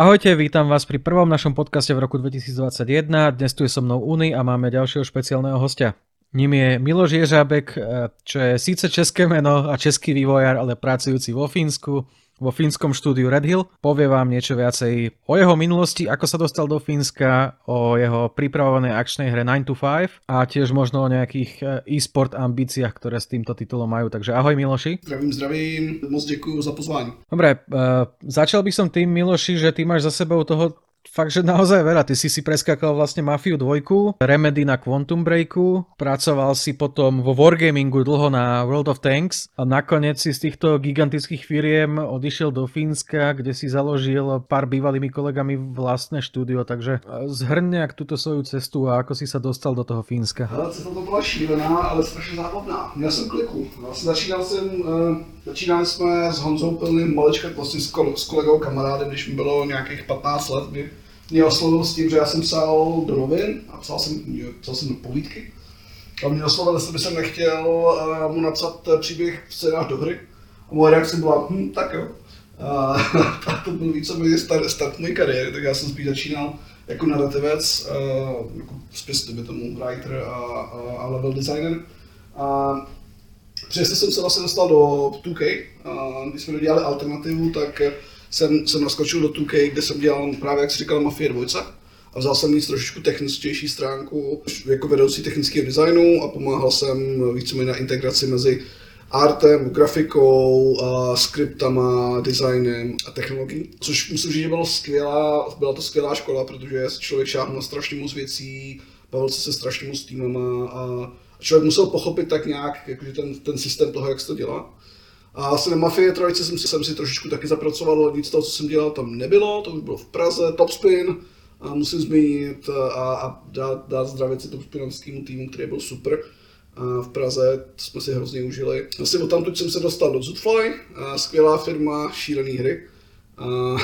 Ahojte, vítam vás pri prvom našom podcaste v roku 2021. Dnes tu je so mnou Uni a máme ďalšieho špeciálneho hostia. Ním je Miloš Ježábek, eh, čo je síce české meno a český vývojár, ale pracujúci vo Fínsku vo fínskom štúdiu Red Hill. Povie vám niečo viacej o jeho minulosti, ako sa dostal do Fínska, o jeho pripravovanej akčnej hre 9 to 5 a tiež možno o nejakých eh, e-sport ambíciách, ktoré s týmto titulom majú. Takže ahoj Miloši. Zdravím, zdravím, moc děkuji za pozvání. Dobre, uh, začal by som tým Miloši, že ty máš za sebou toho fakt, že naozaj veľa. Ty si si preskakal vlastne Mafiu 2, Remedy na Quantum Breaku, pracoval si potom vo Wargamingu dlho na World of Tanks a nakoniec si z týchto gigantických firiem odišiel do Fínska, kde si založil pár bývalými kolegami vlastné štúdio, takže zhrň nejak túto svoju cestu a ako si sa dostal do toho Fínska. Cesta to byla šílená, ale strašně zábavná. Měl jsem kliku. Vlastně začínal jsem, uh, začínali jsme s Honzou Pilným malička vlastně s, s kolegou kamarádem, když mi bylo nějakých 15 let, kdy mě oslovil s tím, že já jsem psal do novin a psal jsem, psal jsem do povídky. A mě oslovil, jestli by jsem nechtěl uh, mu napsat eh, příběh scénář do hry. A moje reakce byla, hm, tak jo. A to byl víceméně start, start mojí kariéry, tak já jsem spíš začínal jako narrativec, uh, jako by tomu writer a, a, a level designer. A přesně jsem se vlastně dostal do 2K, a když jsme dělali alternativu, tak jsem, jsem naskočil do 2K, kde jsem dělal právě, jak si říkal, Mafie 2 a vzal jsem víc trošičku techničtější stránku jako vedoucí technického designu a pomáhal jsem víceméně na integraci mezi artem, grafikou, a skriptama, designem a technologií. Což musím říct, že bylo skvělá, byla to skvělá škola, protože člověk šáhl na strašně moc věcí, bavil se se strašně moc týmama a člověk musel pochopit tak nějak jakože ten, ten systém toho, jak se to dělá. A na Mafie trojice jsem, jsem si trošičku taky zapracoval, ale víc toho, co jsem dělal, tam nebylo, to už bylo v Praze, Topspin, a musím zmínit a, a dát, dát zdravěci Topspinovskému týmu, který byl super. A v Praze jsme si hrozně užili. Vlastně od tamtud jsem se dostal do Zootfly, a skvělá firma, šílený hry. A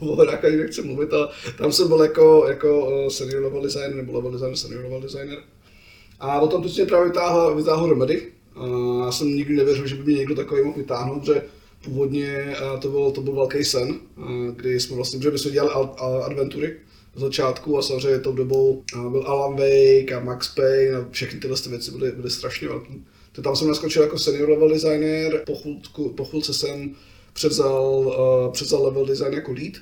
o hrách nechci mluvit, ale tam jsem byl jako, jako eh, senior level designer, nebo level designer, senior level designer. A o tam mě právě vytáhl, vytáhl Remedy, já jsem nikdy nevěřil, že by mě někdo takový mohl vytáhnout, protože původně to byl, to byl velký sen, kdy jsme vlastně, my jsme dělali adventury z začátku a samozřejmě tou dobou byl Alan Wake a Max Payne a všechny tyhle věci byly, byly strašně velký. To tam jsem naskočil jako senior level designer, po, po chvilce jsem převzal, uh, převzal level design jako lead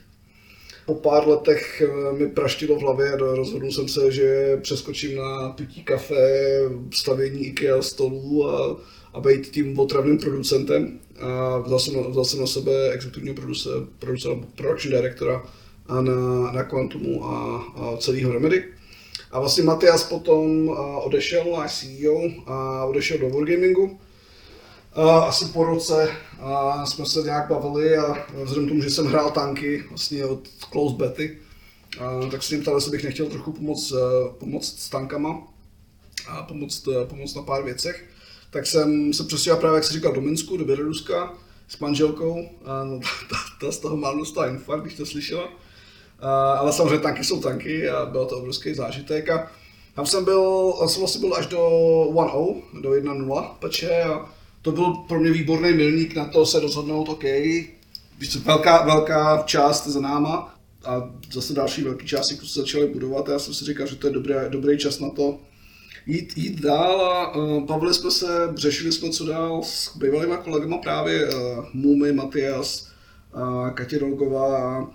po pár letech eh, mi praštilo v hlavě a rozhodl jsem se, že přeskočím na pití kafe, stavění IKEA stolů a, a být tím otravným producentem. A vzal jsem, vzal jsem na sebe exekutivního producera production directora a na, na Quantumu a, a celýho Remedy. A vlastně Matias potom odešel, náš CEO, a odešel do Wargamingu asi po roce a jsme se nějak bavili a vzhledem k tomu, že jsem hrál tanky vlastně od Close Betty, a, tak se ním jestli bych nechtěl trochu pomoct, eh, pomoct s tankama a pomoct, eh, pomoct na pár věcech. Tak jsem se přestěhoval právě, jak se říkal, do Minsku, do Běloruska s manželkou a no, ta, ta, z toho mám dostala infarkt, když to slyšela. A, ale samozřejmě tanky jsou tanky a byl to obrovský zážitek. A tam jsem byl, jsem vlastně byl až do 1.0, do 1.0 peče a to byl pro mě výborný milník na to se rozhodnout, OK, velká, velká část za náma a zase další velký části, se začaly budovat a já jsem si říkal, že to je dobrý, dobrý čas na to jít, jít dál a uh, bavili jsme se, řešili jsme co dál s bývalýma kolegama právě uh, Mumy, Matias, uh, Katě Dolgová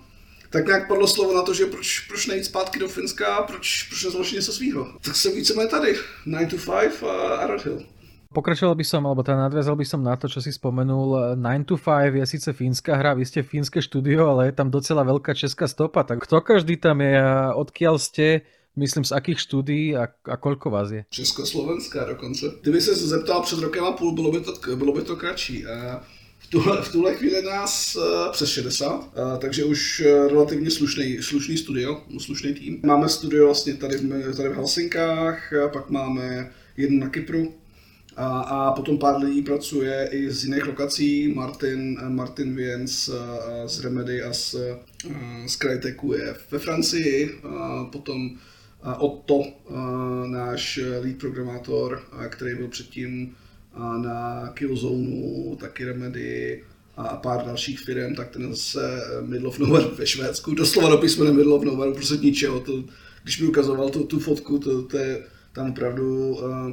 tak nějak padlo slovo na to, že proč, proč nejít zpátky do Finska, proč, proč nezaložit něco svýho. Tak jsem víceméně tady, 9 to 5 a, a Red Hill. Pokračoval by som, alebo teda nadviazal by som na to, čo si spomenul. 9 to 5 je síce fínska hra, vy ste fínske štúdio, ale je tam docela veľká česká stopa. Tak kto každý tam je a odkiaľ ste? Myslím, z akých studií a, a koľko vás je? Československá dokonce. Kdyby se zeptal před rokem a půl, bylo by to, bylo by to kratší. A v tuhle, v tuhle chvíli nás uh, přes 60, uh, takže už uh, relativně slušný, slušný studio, slušný tým. Máme studio vlastně tady, tady v Helsinkách, pak máme jednu na Kypru, a, a potom pár lidí pracuje i z jiných lokací. Martin, Martin Viens z Remedy a z, z Crytechu je ve Francii. A potom Otto, náš lead programátor, který byl předtím na Killzone, taky Remedy. a pár dalších firm, tak ten zase Middle of Nowhere ve Švédsku, doslova do písmene Middle of Nowhere, prostě ničeho, to, když mi ukazoval tu, tu fotku, to, to je, tam opravdu uh,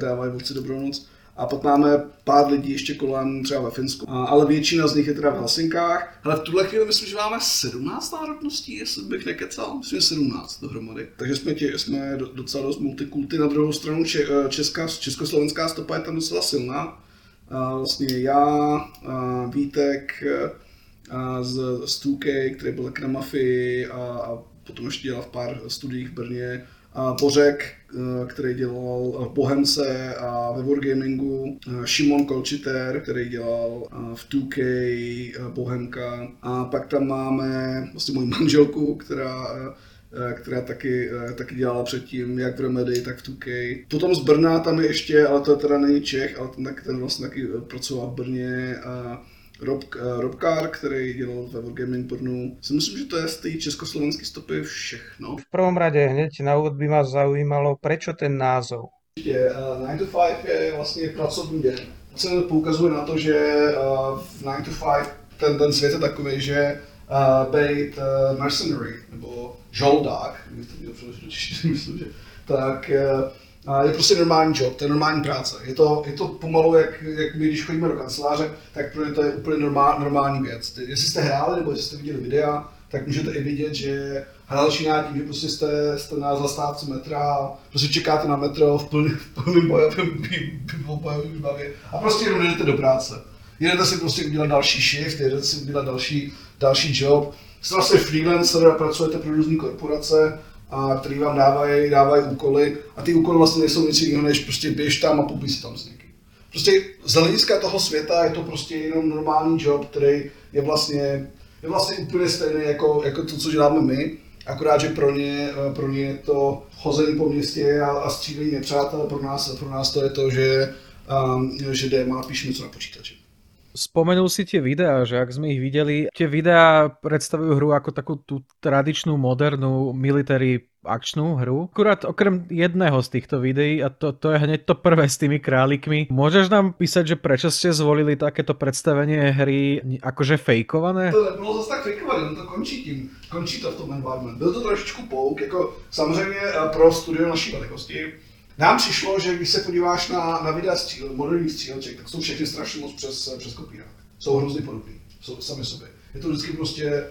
dávají vlci dobrou noc. A pak máme pár lidí ještě kolem třeba ve Finsku, a, ale většina z nich je teda v Helsinkách. Ale v tuhle chvíli myslím, že máme 17 národností, jestli bych nekecal, myslím, že 17 dohromady. Takže jsme, tě, jsme docela dost multikulty. Na druhou stranu če, eh, česká, československá stopa je tam docela silná. A vlastně já, a Vítek a z, z 2K, který byl na Mafii a, a potom ještě dělal v pár studiích v Brně, a Bořek, eh, který dělal v Bohemce a ve Wargamingu, Šimon Kolčiter, který dělal v 2K, Bohemka a pak tam máme vlastně moji manželku, která eh, která taky, eh, taky dělala předtím, jak v Remedy, tak v 2K. Potom z Brna tam je ještě, ale to teda není Čech, ale ten, ten vlastně taky pracoval v Brně a Rob, uh, Rob Carr, který dělal ve Wargaming pornu. Si myslím, že to je z té československé stopy všechno. V prvom rade hneď na úvod by ma zaujímalo, prečo ten názov? Určitě, uh, 9 to 5 je vlastně pracovní den. Se poukazuje na to, že uh, v 9 to 5 ten, ten svět je takový, že uh, být uh, mercenary, nebo žoldák, myslím, že tak je prostě normální job, to je normální práce. Je to, je to pomalu, jak, jak my, když chodíme do kanceláře, tak pro ně to je úplně normál, normální věc. Jestli jste hráli nebo jestli jste viděli videa, tak můžete i vidět, že hrál začíná tím, že prostě jste, jste na zastávce metra, prostě čekáte na metro v plném bojovém bavě a prostě jenom jdete do práce. Jedete si prostě udělat další shift, jedete si udělat další, další job. Jste vlastně freelancer a pracujete pro různé korporace, a který vám dávají, dávají úkoly a ty úkoly vlastně nejsou nic jiného, než prostě běž tam a si tam s někým. Prostě z hlediska toho světa je to prostě jenom normální job, který je vlastně, je vlastně úplně stejný jako, jako to, co děláme my, akorát, že pro ně, pro ně je to chození po městě a, a střílení nepřátel, pro nás, pro nás to je to, že, um, že jdeme píšeme co na počítači. Spomenul si tie videá, že ak sme ich videli, tie videá predstavujú hru ako takú tú tradičnú, modernú military akčnú hru. Akurát okrem jedného z týchto videí, a to, to je hneď to prvé s tými králikmi, môžeš nám písať, že prečo ste zvolili takéto predstavenie hry akože fejkované? To nebylo zase tak fejkované, to končí tím, končí to v tom environment. Byl to trošičku pouk, jako samozřejmě eh, pro studio naší velikosti, nám přišlo, že když se podíváš na, na videa stříl, moderních stříleček, tak jsou všechny strašně moc přes, přes kopírák. Jsou hrozně podobný, jsou sami sobě. Je to vždycky prostě,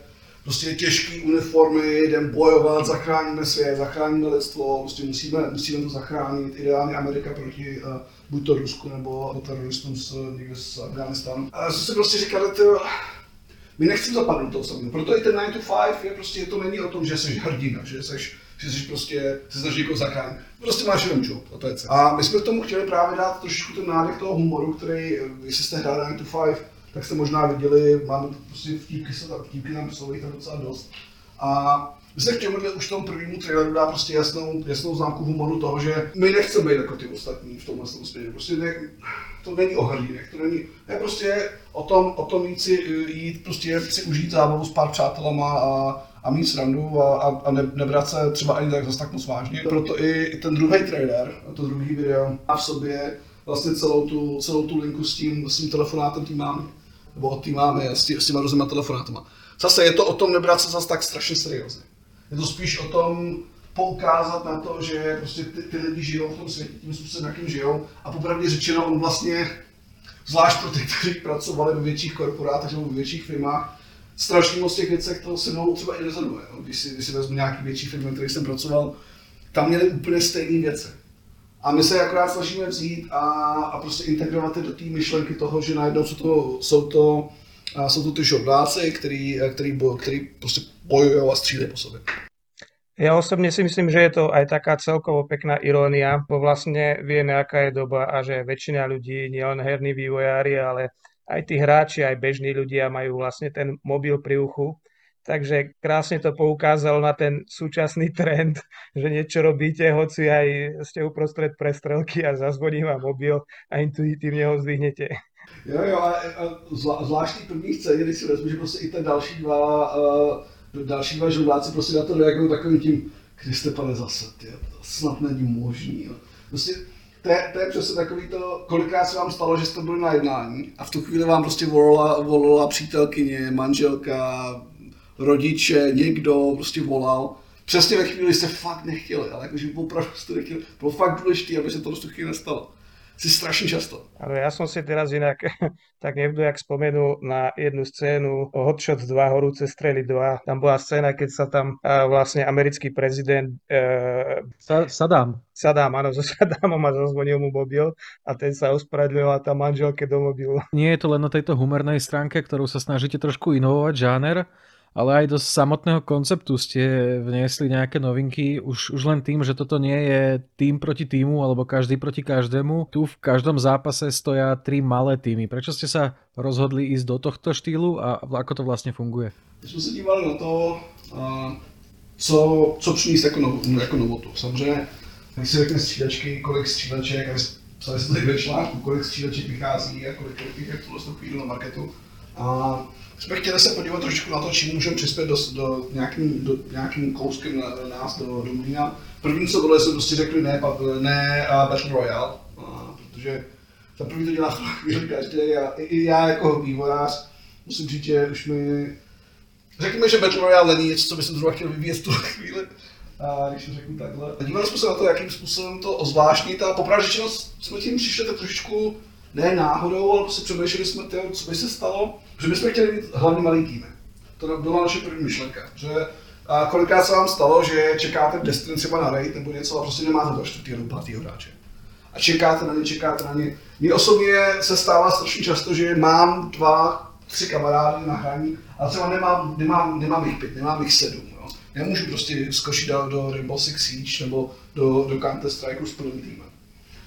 prostě těžký uniformy, jdem bojovat, zachráníme svět, zachráníme lidstvo, prostě musíme, musíme to zachránit, ideálně Amerika proti uh, buď to Rusku nebo teroristům z, někde z Afganistánu. A co si prostě říkali, ty, my nechceme zapadnout toho samého. Proto i ten 9 to 5 je prostě, to není o tom, že jsi hrdina, že jsi že jsi prostě, se snaží jako zachránit. Prostě máš jenom job, a to je celé. A my jsme k tomu chtěli právě dát trošičku ten nádech toho humoru, který, jestli jste hráli 9 to 5, tak jste možná viděli, máme prostě vtípky, se tam, vtípky tam jsou tam docela dost. A my se k těmuhle už tomu prvnímu traileru dá prostě jasnou, jasnou známku humoru toho, že my nechceme být jako ty ostatní v tomhle směru. Prostě ne, to není o hrdinech, to není, je prostě o tom, o tom jít si, jít prostě si užít zábavu s pár přátelama a, a mít srandu a, a, a ne, nebrat se třeba ani tak zase tak moc vážně. Proto i ten druhý trailer, to druhý video, má v sobě vlastně celou tu, celou tu linku s tím, s tím telefonátem tým máme. Nebo od tým máme, s, tý, s těma různýma telefonátama. Zase je to o tom nebrat se zase tak strašně seriózně. Je to spíš o tom poukázat na to, že prostě ty, ty lidi žijou v tom světě tím způsobem, jakým žijou. A popravdě řečeno, on vlastně, zvlášť pro ty, kteří pracovali ve větších korporátech nebo ve větších firmách, strašně moc těch věcech to se mnou třeba i rezonuje. Když, si, když si vezmu nějaký větší firmy, který jsem pracoval, tam měli úplně stejné věci. A my se akorát snažíme vzít a, a prostě integrovat je do té myšlenky toho, že najednou jsou to, jsou to, jsou to ty žobláci, který, který, boj, který prostě bojují a střílejí po sobě. Ja osobne si myslím, že je to aj taká celkovo pekná irónia, bo vlastne vieme, aká je doba a že väčšina ľudí, nielen herní vývojári, ale aj tí hráči, aj bežní ľudia majú vlastne ten mobil pri uchu. Takže krásne to poukázalo na ten súčasný trend, že niečo robíte, hoci aj ste uprostred prestrelky a zazvoní vám mobil a intuitívne ho zdvihnete. Jo, jo, a, a zvlá, zvláštní první scéně, když si vezmu, že prostě i ten další dva, uh, další dva žoldáci prostě na to reagují takovým tím, Kriste pane zase, tě, to snad není možný. Jo. Prostě to je, to je přesně takový to, kolikrát se vám stalo, že jste byli na jednání a v tu chvíli vám prostě volala, volala přítelkyně, manželka, rodiče, někdo prostě volal. Přesně ve chvíli jste fakt nechtěli, ale jakože opravdu jste nechtěli. Bylo fakt důležité, aby se to tu chvíli nestalo si strašne často. Áno, ja som si teraz inak tak jak spomenul na jednu scénu Hot Shots 2, Horúce strely 2. Tam bola scéna, keď sa tam vlastne americký prezident uh, Sa- Saddam. Saddam, áno, so Saddamom a zazvonil mu mobil a ten sa ospravedlil a tá manželke do mobilu. Nie je to len na tejto humornej stránke, ktorú sa snažíte trošku inovovať žáner, ale aj do samotného konceptu ste vniesli nejaké novinky, už, už len tým, že toto nie je tým proti týmu alebo každý proti každému. Tu v každom zápase stoja tri malé týmy. Prečo ste sa rozhodli ísť do tohto štýlu a ako to vlastne funguje? My jsme se dívali na to, co, co přinést jako, nov, jako novotu. Samozřejmě, když si řekne střídačky, kolik střídaček, psali jsme tady ve článku, kolik střídaček vychází a kolik, je v tuhle na marketu. A jsme chtěli se podívat trošku na to, čím můžeme přispět do, do, nějakým, do nějakým kouskem na, nás, do, do Mlína. První, co bylo, jsme prostě řekli ne, ne uh, Battle Royale, uh, protože za první to dělá chvíli každý a i, i já jako vývojář musím říct, že už mi Řekněme, že Battle Royale není něco, co bych zrovna chtěl vyvíjet v tuhle chvíli, a když to řeknu takhle. Dívali jsme se na to, jakým způsobem to ozvláštnit a popravdě řečeno jsme tím přišli tak trošičku ne náhodou, ale prostě přemýšleli jsme, tyjo, co by se stalo, že jsme chtěli mít hlavně malý týmy. To byla naše první myšlenka. Že a kolikrát se vám stalo, že čekáte v Destiny třeba na raid nebo něco a prostě nemáte do čtvrtého nebo pátého hráče. A čekáte na ně, čekáte na ně. Mně osobně se stává strašně často, že mám dva, tři kamarády na hraní, ale třeba nemám, nemám, nemám jich pět, nemám jich sedm. Jo. Nemůžu prostě skočit do, do Rainbow Six Siege nebo do, do Counter Strike s plným týmem.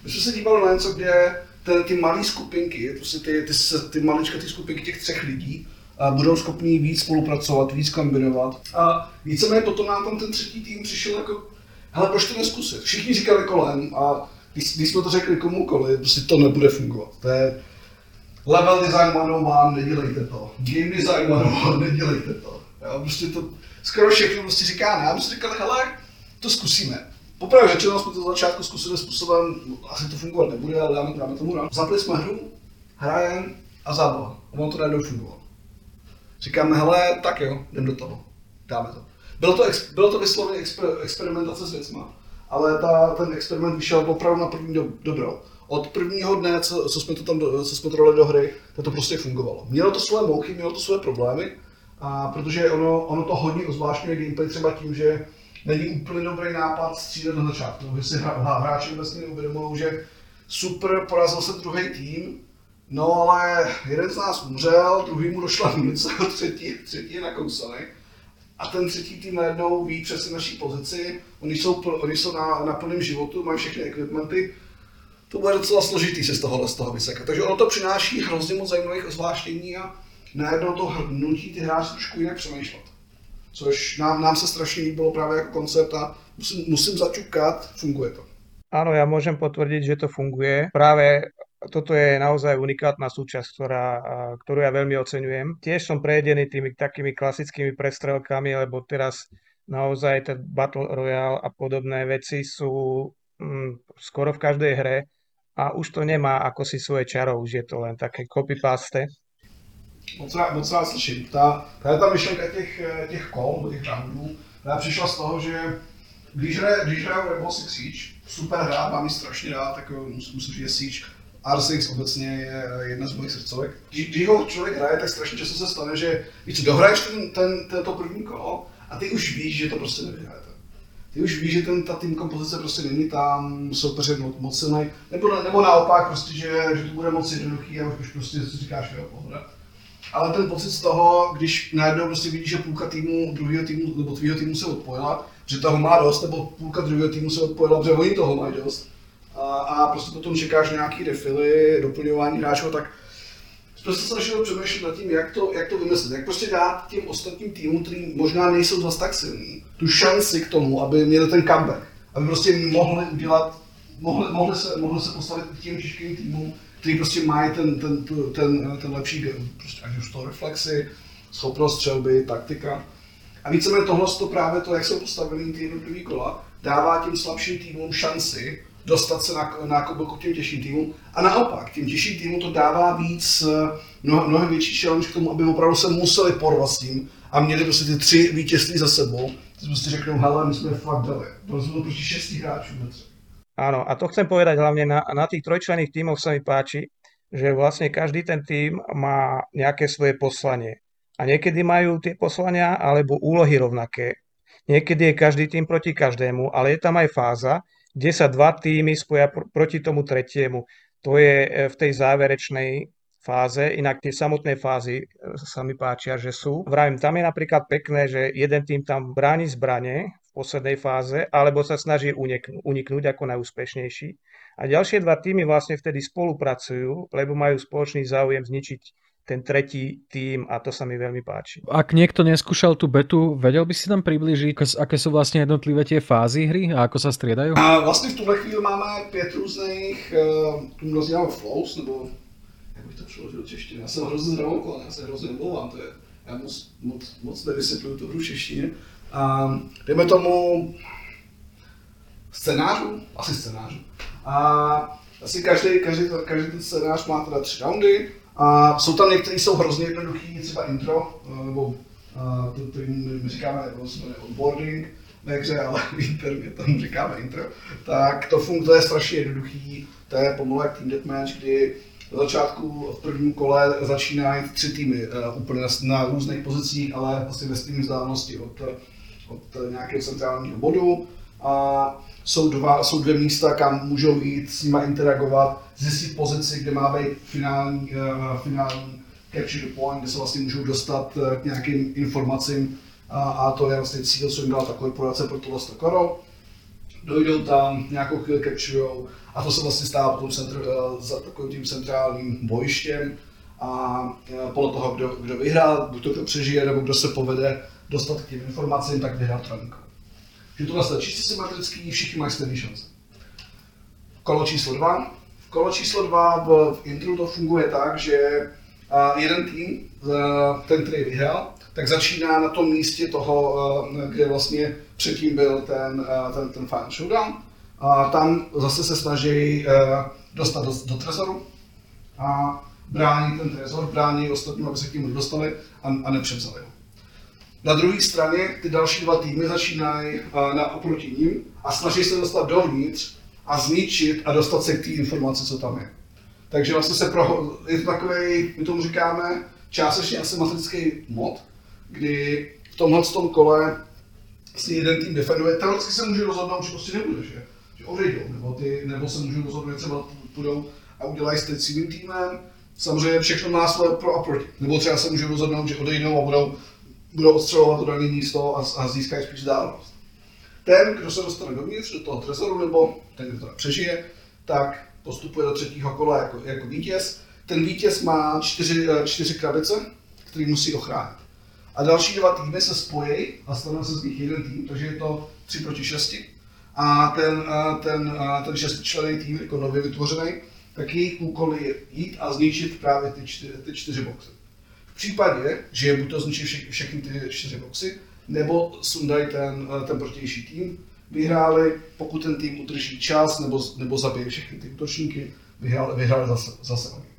My jsme se dívali na něco, kde ty, ty malé skupinky, prostě ty, ty, ty maličké ty skupinky těch třech lidí, a budou schopní víc spolupracovat, víc kombinovat. A víceméně potom nám tam ten třetí tým přišel jako, hele, proč to neskusit? Všichni říkali kolem a když, když jsme to řekli komukoliv, prostě to nebude fungovat. To je level design 101, nedělejte to. Game design 101, nedělejte to. Jo, prostě to skoro všechno prostě říká my jsme říkali, hele, to zkusíme. Poprvé řečeno jsme to za začátku zkusili způsobem, asi to fungovat nebude, ale dáme, dáme tomu rád. Zapli jsme hru, hrajeme a zábava. Ono to najednou fungovalo. Říkáme, hele, tak jo, jdem do toho. Dáme to. Bylo to, bylo to vysloveně exper, experimentace s věcma, ale ta, ten experiment vyšel opravdu na první do, dobro. Od prvního dne, co, co jsme to tam, co jsme to do hry, to, to prostě fungovalo. Mělo to své mouchy, mělo to své problémy, a protože ono, ono to hodně ozvláštňuje gameplay třeba tím, že není úplně dobrý nápad střílet na začátku, že si hráči vůbec neuvědomují, že super, porazil se druhý tým, no ale jeden z nás umřel, druhý mu došla munice, třetí, třetí je na kousany. A ten třetí tým najednou ví přesně naší pozici, oni jsou, oni jsou na, na plném životu, mají všechny equipmenty, to bude docela složitý se z toho, z toho vysekat. Takže ono to přináší hrozně moc zajímavých ozvláštění a najednou to nutí ty hráči trošku jinak přemýšlet což nám, nám se strašně líbilo právě jako koncept a musím, musím začukat, funguje to. Áno, ja môžem potvrdiť, že to funguje. Práve toto je naozaj unikátna súčasť, ktorá, ktorú ja veľmi oceňujem. Tiež som prejedený tými takými klasickými prestrelkami, lebo teraz naozaj ten Battle Royale a podobné veci sú mm, skoro v každej hre a už to nemá ako si svoje čaro, už je to len také copy-paste moc rád, moc rád slyším. Ta, ta, ta myšlenka těch, těch kol, těch roundů, ta přišla z toho, že když, hraje, když hraju Rainbow Six Siege, super hra, mám ji strašně rád, tak musím, musím říct, že Siege R6 obecně je jedna z mojich srdcovek. Když, když ho člověk hraje, tak strašně často se stane, že víš, dohraješ ten, ten, ten, to první kolo a ty už víš, že to prostě nevyhrajete. Ty už víš, že ten, ta tým kompozice prostě není tam, soupeř moc, moc silný, nebo, nebo naopak prostě, že, že to bude moc jednoduchý a už prostě si říkáš, jo, pohoda ale ten pocit z toho, když najednou prostě vidíš, že půlka týmu, druhého týmu nebo tvýho týmu se odpojila, že toho má dost, nebo půlka druhého týmu se odpojila, protože oni toho mají dost. A, a prostě potom čekáš nějaký refily, doplňování hráčů, tak prostě se začal přemýšlet nad tím, jak to, jak to vymyslet, jak prostě dát těm ostatním týmům, který možná nejsou zase tak silní, tu šanci k tomu, aby měli ten comeback, aby prostě mohli udělat, mohli, mohli, se, mohli se postavit k těm těžkým týmům, který prostě mají ten, ten, ten, ten, ten lepší, prostě ať už to reflexy, schopnost střelby, taktika. A víceméně tohle to právě to, jak jsou postavený ty jednotlivé kola, dává těm slabším týmům šanci dostat se na, na kobylku k těm těžším týmům. A naopak, těm těžším týmům to dává víc, eh, mnohem, mnohem větší challenge k tomu, aby opravdu se museli porvat s tím a měli prostě ty tři vítězství za sebou. Ty prostě řeknou, hele, my jsme fakt dali. Bylo to prostě šesti hráčů ve Áno, a to chcem povedať hlavne na, na tých trojčlenných tímoch sa mi páči, že vlastne každý ten tím má nejaké svoje poslanie. A niekedy majú tie poslania alebo úlohy rovnaké. Niekedy je každý tým proti každému, ale je tam aj fáza, kde sa dva týmy spoja pr- proti tomu tretiemu. To je e, v tej záverečnej fáze, inak tie samotné fázy e, sa mi páčia, že sú. Vravím, tam je napríklad pekné, že jeden tým tam bráni zbrane v poslednej fáze, alebo sa snaží uniknúť, uniknúť ako najúspešnejší. A ďalšie dva týmy vlastne vtedy spolupracujú, lebo majú spoločný záujem zničiť ten tretí tým a to sa mi veľmi páči. Ak niekto neskúšal tú betu, vedel by si tam približiť, aké sú vlastne jednotlivé tie fázy hry a ako sa striedajú? A vlastně v tuhle chvíli máme pět různých, uh, nazýváme flows, nebo jak bych to přeložil češtině, já jsem hrozně zdravokolný, já se hrozně omlouvám, to je, já moc, moc, moc nevysvětluju to v češtině. A dejme tomu scénářů, asi scénářů. A asi každý, každý, každý ten scénář má teda tři roundy, a jsou tam některé, jsou hrozně jednoduchý, třeba intro, eh, nebo eh, to, to my říkáme, nebo jsme onboarding ve hře, ale my tomu říkáme intro, tak to funguje, je strašně jednoduchý, to je pomalu jak Team Deathmatch, kdy na začátku v prvním kole začínají tři týmy uh, úplně na, různých pozicích, ale asi ve stejné vzdálenosti od, od nějakého centrálního bodu. A jsou, dva, jsou dvě místa, kam můžou jít s nimi interagovat, zjistit pozici, kde má být finální, uh, finální capture the point, kde se vlastně můžou dostat uh, k nějakým informacím a, a to je vlastně cíl, co jim dala takový poradce pro tohle Stokoro. Dojdou tam, nějakou chvíli capturujou a to se vlastně stává potom centr, uh, za takovým tím centrálním bojištěm a uh, podle toho, kdo, kdo vyhrál, buď to kdo přežije, nebo kdo se povede dostat k těm informacím, tak vyhrál trojník že to vlastně čistě symetrický, všichni mají stejný šance. Kolo číslo dva. Kolo číslo dva v, v intru to funguje tak, že a jeden tým, ten, který vyhrál, tak začíná na tom místě toho, kde vlastně předtím byl ten, ten, ten Final Showdown. A tam zase se snaží dostat do, do trezoru a brání ten trezor, brání ostatním, aby se k němu dostali a, a nepřevzali ho. Na druhé straně ty další dva týmy začínají na oproti ním a snaží se dostat dovnitř a zničit a dostat se k té informaci, co tam je. Takže vlastně se pro, je to takový, my tomu říkáme, částečně asymetrický mod, kdy v tomhle tom kole si jeden tým defenduje, teoreticky se může rozhodnout, že prostě nebude, že, že odejdou, nebo, ty, nebo se můžou rozhodnout, že třeba půjdou a udělají s svým týmem. Samozřejmě všechno má svoje pro a proti. Nebo třeba se můžou rozhodnout, že odejdou a budou budou odstřelovat to dané místo a, a získají spíš dálnost. Ten, kdo se dostane dovnitř do toho trezoru, nebo ten, kdo to přežije, tak postupuje do třetího kola jako, jako vítěz. Ten vítěz má čtyři, eh, čtyři krabice, který musí ochránit. A další dva týmy se spojí a stane se z nich jeden tým, takže je to 3 proti 6. A ten, ten, ten šestičlený tým, jako nově vytvořený, tak jejich úkol je jít a zničit právě ty čtyři, ty čtyři boxy. V případě, že je buď to zničí vše, všechny ty čtyři boxy, nebo sundají ten, eh, ten protější tým, vyhráli, pokud ten tým udrží čas, nebo, nebo zabije všechny ty útočníky, vyhráli, vyhráli zase, zase oni.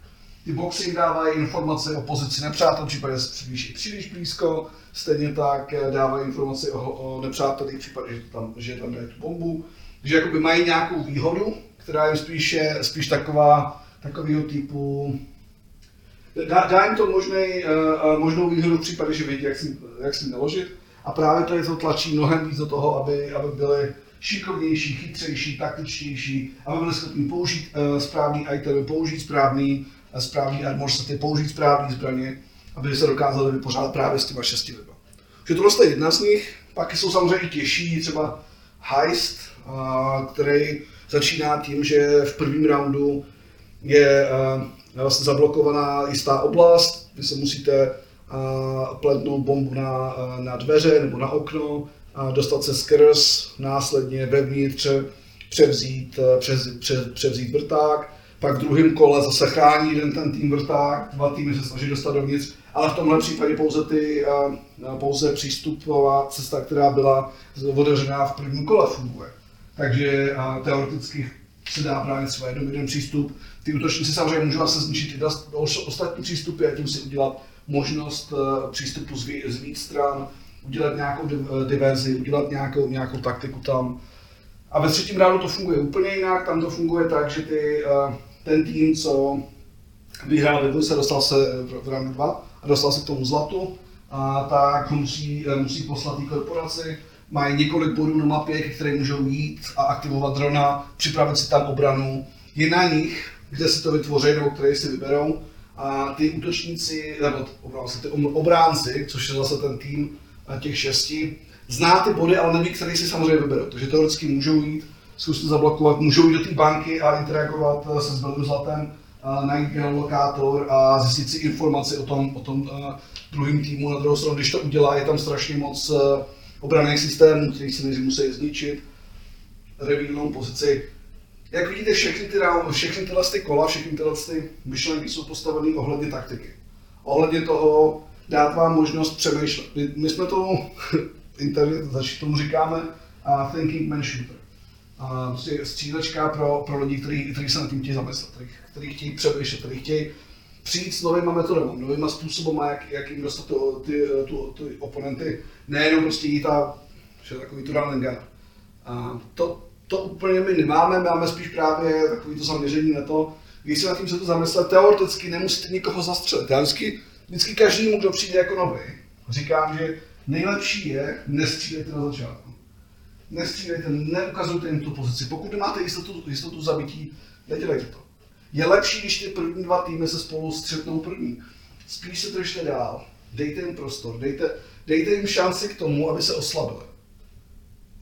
Ty boxy dávají informace o pozici nepřátel, se přiblíží příliš blízko, stejně tak eh, dávají informace o, o nepřátelích, v případě, že tam, že tam dají tu bombu, že jakoby mají nějakou výhodu, která je spíš, spíš taková, takového typu, Dá, dá jim to možnej, uh, možnou výhodu v případě, že vědí, jak si, jak si naložit. A právě to je to tlačí mnohem víc do toho, aby, aby byli šikovnější, chytřejší, taktičtější, aby byli schopni použít uh, správný item, použít správný, správný sety, použít správný zbraně, aby se dokázali vypořádat právě s těma šesti lidma. Že tohle je jedna z nich, pak jsou samozřejmě těžší, třeba heist, který začíná tím, že v prvním roundu je vlastně zablokovaná jistá oblast, vy se musíte pletnout bombu na, na dveře nebo na okno, dostat se skrz, následně vevnitř převzít, přez, převzít vrták, pak v druhém kole zase chrání jeden ten tým vrták, dva týmy se snaží dostat dovnitř, ale v tomhle případě pouze, ty, uh, pouze přístupová cesta, která byla otevřená v prvním kole funguje. Takže uh, teoreticky se dá právě třeba jeden, jeden přístup. Ty útočníci samozřejmě můžou se zničit i ostatní přístupy a tím si udělat možnost eh, přístupu z, z víc stran, udělat nějakou diverzi, udělat nějakou, nějakou taktiku tam. A ve třetím rádu to funguje úplně jinak, tam to funguje tak, že ty, eh, ten tým, co vyhrál Ligu, se dostal se v, v rank 2 a dostal se k tomu zlatu, a tak musí, eh, musí poslat té korporaci, mají několik bodů na mapě, které můžou jít a aktivovat drona, připravit si tam obranu. Je na nich, kde si to vytvoří nebo které si vyberou. A ty útočníci, nebo ty obránci, což je zase ten tým eh, těch šesti, zná ty body, ale neví, který si samozřejmě vyberou. Takže teoreticky můžou jít, zkusit zablokovat, můžou jít do té banky a interagovat eh, se zbylým zlatem, najít geolokátor a zjistit si informaci o tom, o tom uh, druhém týmu. Na druhou stranu, když to udělá, je tam strašně moc obraných systémů, který si nejdřív musí zničit, revílnou pozici. Jak vidíte, všechny, ty, všechny tyhle ty kola, všechny tyhle ty myšlenky jsou postavené ohledně taktiky. Ohledně toho dát vám možnost přemýšlet. My, my jsme to internet, tomu říkáme uh, thinking man shooter. Uh, střílečka pro, pro lidi, kteří, kteří se na tím chtějí zamyslet, kteří, kteří chtějí přemýšlet, kteří chtějí přijít s novýma metodami, novýma způsoby, jak, jak jim dostat to, ty, tu, ty oponenty, nejenom prostě jít a že takový tu run A to, to úplně my nemáme, máme spíš právě takový to zaměření na to, když se nad tím se to zamyslet, teoreticky nemusíte nikoho zastřelit. Já vždycky, vždycky každému, kdo přijde jako nový, říkám, že nejlepší je nestřílejte na začátku. Nestřílejte, neukazujte jim tu pozici. Pokud nemáte jistotu, jistotu zabití, nedělejte to. Je lepší, když ty první dva týmy se spolu střetnou první. Spíš se držte dál, dejte jim prostor, dejte, dejte jim šanci k tomu, aby se oslabili.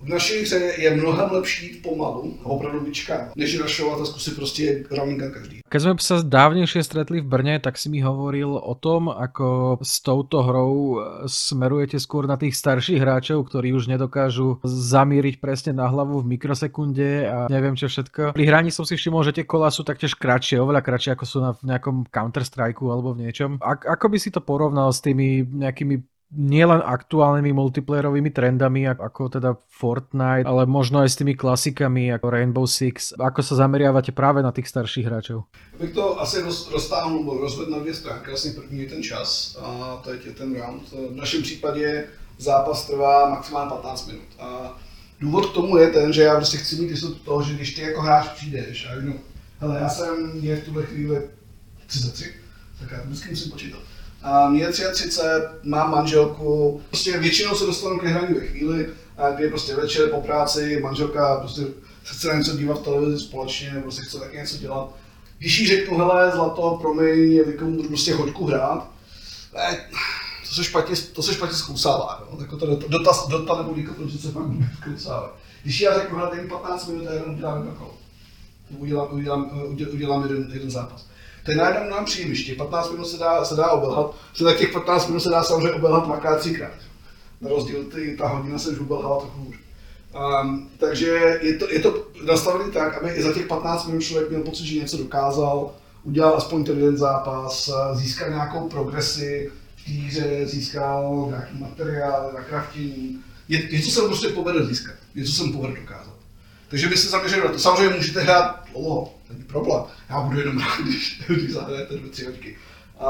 V naší hře je mnohem lepší jít pomalu a opravdu vyčkávat, než rašovat a zkusit prostě runninga každý. Keď sme sa dávnejšie stretli v Brne, tak si mi hovoril o tom, ako s touto hrou smerujete skôr na tých starších hráčov, ktorí už nedokážu zamíriť presne na hlavu v mikrosekunde a neviem čo všetko. Pri hraní som si všimol, že tie kola sú taktiež kratšie, oveľa kratšie ako sú na v nejakom Counter-Strike alebo v niečom. A, ako by si to porovnal s tými nejakými nielen aktuálnymi multiplayerovými trendami, ako teda Fortnite, ale možno aj s tými klasikami ako Rainbow Six. Ako sa zameriavate práve na tých starších hráčov? Bych to asi roz, roztáhnul, rozvedl na dvě stránky. Vlastně první je ten čas a teď je ten round. V našem případě zápas trvá maximálně 15 minut. A důvod k tomu je ten, že já prostě chci mít jistotu toho, že když ty jako hráč přijdeš a no, hele, já jsem je v tuhle chvíli 33, tak já vždycky musím počítat a mě je 33, mám manželku, prostě většinou se dostanu ke hraní ve chvíli, kdy je prostě večer po práci, manželka prostě se chce na něco dívat v televizi společně, nebo si chce taky něco dělat. Když jí řeknu, hele, zlato, promiň, je můžu prostě hoďku hrát, ne, to se špatně, to se špatně zkousává, no? jako to dotaz, dotaz nebo díko, protože se fakt zkousává. Když já řeknu, hele, 15 minut a jenom udělám kakao, udělám, udělám, udělám, udělám jeden, jeden zápas je najednou nám příjemniště. 15 minut se dá, se dá obelhat, se tak těch 15 minut se dá samozřejmě obelhat dvakrát, třikrát. Na rozdíl ty, ta hodina se už obelhala trochu hůř. Um, takže je to, je to nastavené tak, aby i za těch 15 minut člověk měl pocit, že něco dokázal, udělal aspoň ten jeden zápas, získal nějakou progresi v té hře, získal nějaký materiál na kraftění. Něco se prostě povede získat, něco jsem povede dokázat. Takže by se zaměřili na to. Samozřejmě můžete hrát dlouho, není problém. Já budu jenom rád, když, když zahrajete dvě, tři hoďky. A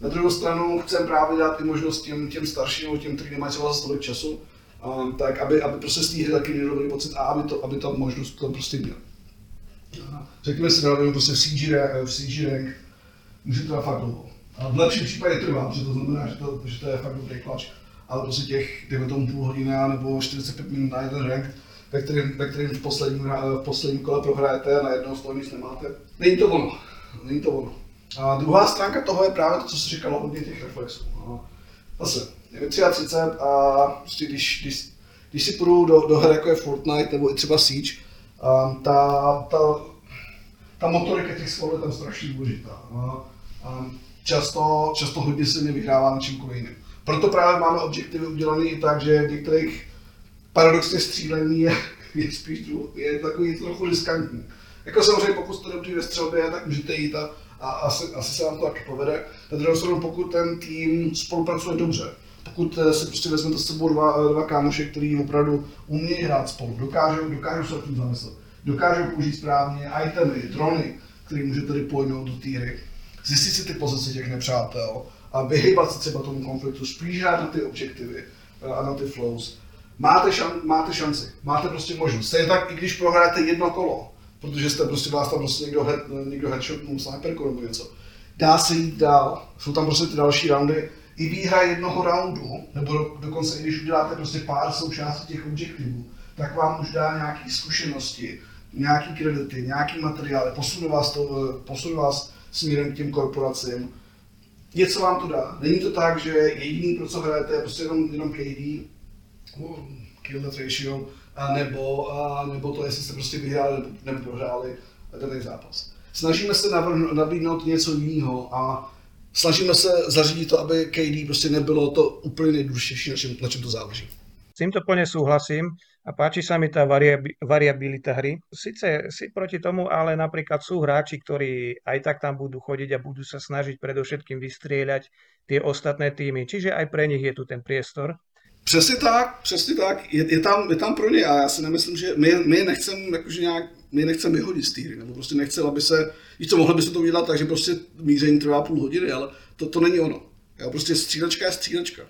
na druhou stranu chcem právě dát i možnost těm, těm starším, těm, kteří nemají třeba za tolik času, um, tak aby, aby prostě z té hry taky měli dobrý pocit a aby, to, aby ta možnost to prostě měl. Řekněme si, že prostě v CG, v CG rank může to fakt dlouho. A v lepším případě trvá, protože to znamená, že to, že to je fakt dobrý klač. Ale prostě těch, dejme tomu půl hodiny nebo 45 minut na jeden rank, ve kterém, ve kterém v posledním, v posledním kole prohrajete a najednou z toho nic nemáte. Není to ono. Není to ono. A druhá stránka toho je právě to, co se říkalo hodně těch reflexů. A zase, je 33 a prostě když, když, když si půjdu do, do hry jako je Fortnite nebo i třeba Siege, a ta, ta, ta motorika těch svalů je tam strašně důležitá. A, a často, často hodně se mi vyhrává na čímkoliv jiným. Proto právě máme objektivy udělané i tak, že v některých paradoxně střílení je, je spíš je takový trochu riskantní. Jako samozřejmě, pokud jste dobrý ve střelbě, tak můžete jít a, a asi, asi se vám to taky povede. Na druhou stranu, pokud ten tým spolupracuje dobře, pokud eh, si prostě vezmete s sebou dva, dva kámoše, kteří opravdu umějí hrát spolu, dokážou, dokážou se o tím zamyslet, dokážou použít správně itemy, drony, které můžete deploynout do té hry, zjistit si ty pozice těch nepřátel a vyhýbat se třeba tomu konfliktu, spíš na ty objektivy eh, a na ty flows. Máte, šan, máte šanci, máte prostě možnost. Stejně tak, i když prohráte jedno kolo, protože jste prostě vás tam prostě někdo, head, někdo headshotnul sniperku nebo něco, dá se jít dál, jsou tam prostě ty další roundy, i výhra jednoho roundu, nebo do, dokonce i když uděláte prostě pár součástí těch objektivů, tak vám už dá nějaké zkušenosti, nějaký kredity, nějaký materiály, posune vás, to, posune vás směrem k těm korporacím. Něco vám to dá. Není to tak, že jediný, pro co hrajete, je prostě jenom, jenom KD, kill ratio, a nebo, a nebo to, jestli jste prostě vyhráli nebo, nebo prohráli ten zápas. Snažíme se nabídnout něco jiného a snažíme se zařídit to, aby KD prostě nebylo to úplně nejdůležitější, na čem, na čem to záleží. S týmto plne súhlasím a páči sa mi tá variabilita hry. Sice si proti tomu, ale napríklad sú hráči, ktorí aj tak tam budú chodiť a budú sa snažiť predovšetkým vystrieľať tie ostatné týmy. Čiže aj pre nich je tu ten priestor. Přesně tak, přesně tak. Je, je, tam, je tam pro ně a já si nemyslím, že my, my nechceme jakože nějak, my nechceme vyhodit z té hry, nebo prostě nechcem, aby se, víš co, mohli by se to udělat tak, že prostě míření trvá půl hodiny, ale to, to není ono. Jo, prostě střílečka je střílečka.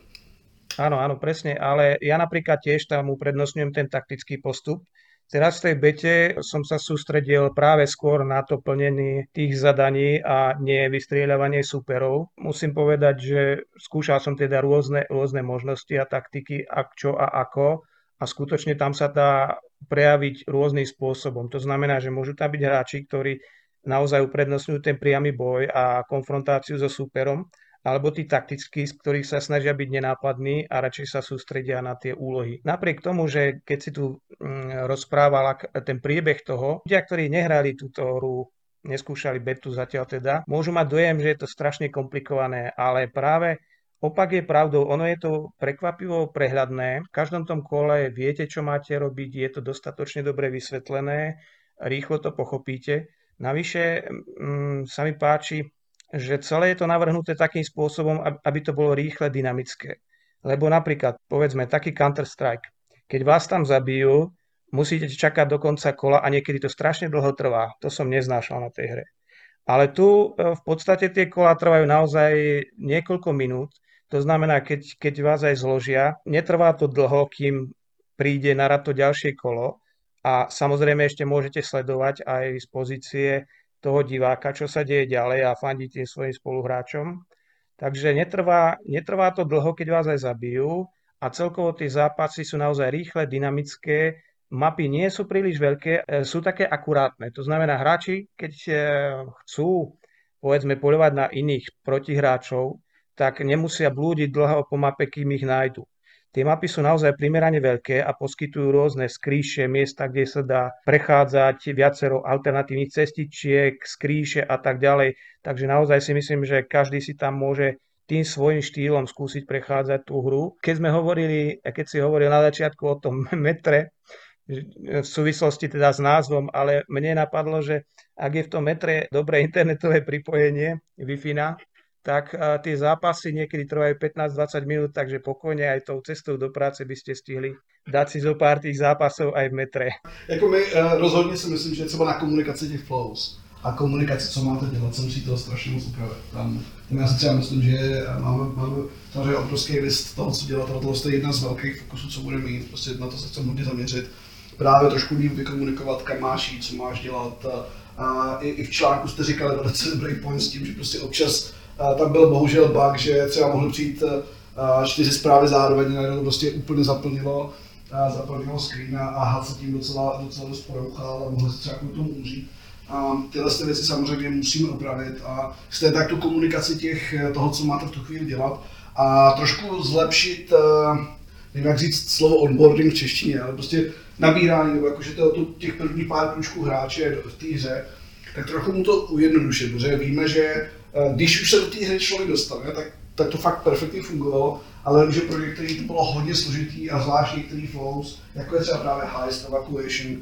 Áno, áno, presne, ale ja napríklad tiež tam uprednostňujem ten taktický postup. Teraz v tej bete som sa sústredil práve skôr na to plnenie tých zadaní a nie vystrieľavanie superov. Musím povedať, že skúšal som teda rôzne, rôzne možnosti a taktiky, ak čo a ako a skutočne tam sa dá prejaviť rôznym spôsobom. To znamená, že môžu tam byť hráči, ktorí naozaj uprednostňujú ten priamy boj a konfrontáciu so superom alebo tí taktickí, z ktorých sa snažia byť nenápadní a radšej sa sústredia na tie úlohy. Napriek tomu, že keď si tu mm, rozprávala ten priebeh toho, ľudia, ktorí nehrali túto hru neskúšali betu zatiaľ teda, môžu mať dojem, že je to strašne komplikované, ale práve opak je pravdou. Ono je to prekvapivo prehľadné. V každom tom kole viete, čo máte robiť, je to dostatočne dobre vysvetlené, rýchlo to pochopíte. Navyše mm, sa mi páči že celé je to navrhnuté takým spôsobom, aby to bolo rýchle, dynamické. Lebo napríklad, povedzme, taký Counter-Strike, keď vás tam zabijú, musíte čakať do konca kola a niekedy to strašne dlho trvá. To som neznášal na tej hre. Ale tu e, v podstate tie kola trvajú naozaj niekoľko minút. To znamená, keď, keď vás aj zložia, netrvá to dlho, kým príde na rad to ďalšie kolo. A samozrejme ešte môžete sledovať aj z pozície toho diváka, čo sa deje ďalej a fandiť tým svojim spoluhráčom. Takže netrvá, netrvá to dlho, keď vás aj zabijú a celkovo tie zápasy sú naozaj rýchle, dynamické, mapy nie sú príliš veľké, e, sú také akurátne. To znamená, hráči, keď e, chcú povedzme poľovať na iných protihráčov, tak nemusia blúdiť dlho po mape, kým ich nájdu. Tie mapy sú naozaj primerane veľké a poskytujú rôzne skríše, miesta, kde sa dá prechádzať viacero alternatívnych cestičiek, skríše a tak ďalej. Takže naozaj si myslím, že každý si tam môže tým svojím štýlom skúsiť prechádzať tú hru. Keď sme hovorili, keď si hovoril na začiatku o tom metre, v súvislosti teda s názvom, ale mne napadlo, že ak je v tom metre dobré internetové pripojenie Wi-Fi, tak tie zápasy niekedy trvajú 15-20 minút, takže pokojne aj tou cestou do práce by ste stihli dát si zo pár tých zápasov aj v metre. Jako my uh, rozhodně si myslím, že třeba na komunikaci těch flows a komunikaci, co máte dělat, se musí toho strašně moc upravit. Tam, já si třeba myslím, že máme, máme samozřejmě obrovský list toho, co dělat, ale tohle je jedna z velkých fokusů, co budeme mít, prostě na to se chceme hodně zaměřit. Právě trošku líp vykomunikovat, kam máš jít, co máš dělat. A i, i, v článku jste říkali velice dobrý point s tím, že prostě občas tam byl bohužel bug, že třeba mohli přijít eh, čtyři zprávy zároveň, najednou prostě úplně zaplnilo, eh, zaplnilo screen a had se tím docela, docela dost porouchal a mohli se třeba kvůli tomu umřít. A tyhle ty věci samozřejmě musíme opravit a jste tak tu komunikaci těch, eh, toho, co máte v tu chvíli dělat a trošku zlepšit, nevím jak říct slovo onboarding v češtině, ale prostě nabírání, nebo jakože to, těch prvních pár kručků hráče v té hře, tak trochu mu to ujednodušit, protože víme, že Eh, když už se do té hry člověk dostane, tak, tak to fakt perfektně fungovalo, ale že pro některý to bylo hodně složitý a zvlášť některý flows, jako je třeba právě Heist, Evacuation,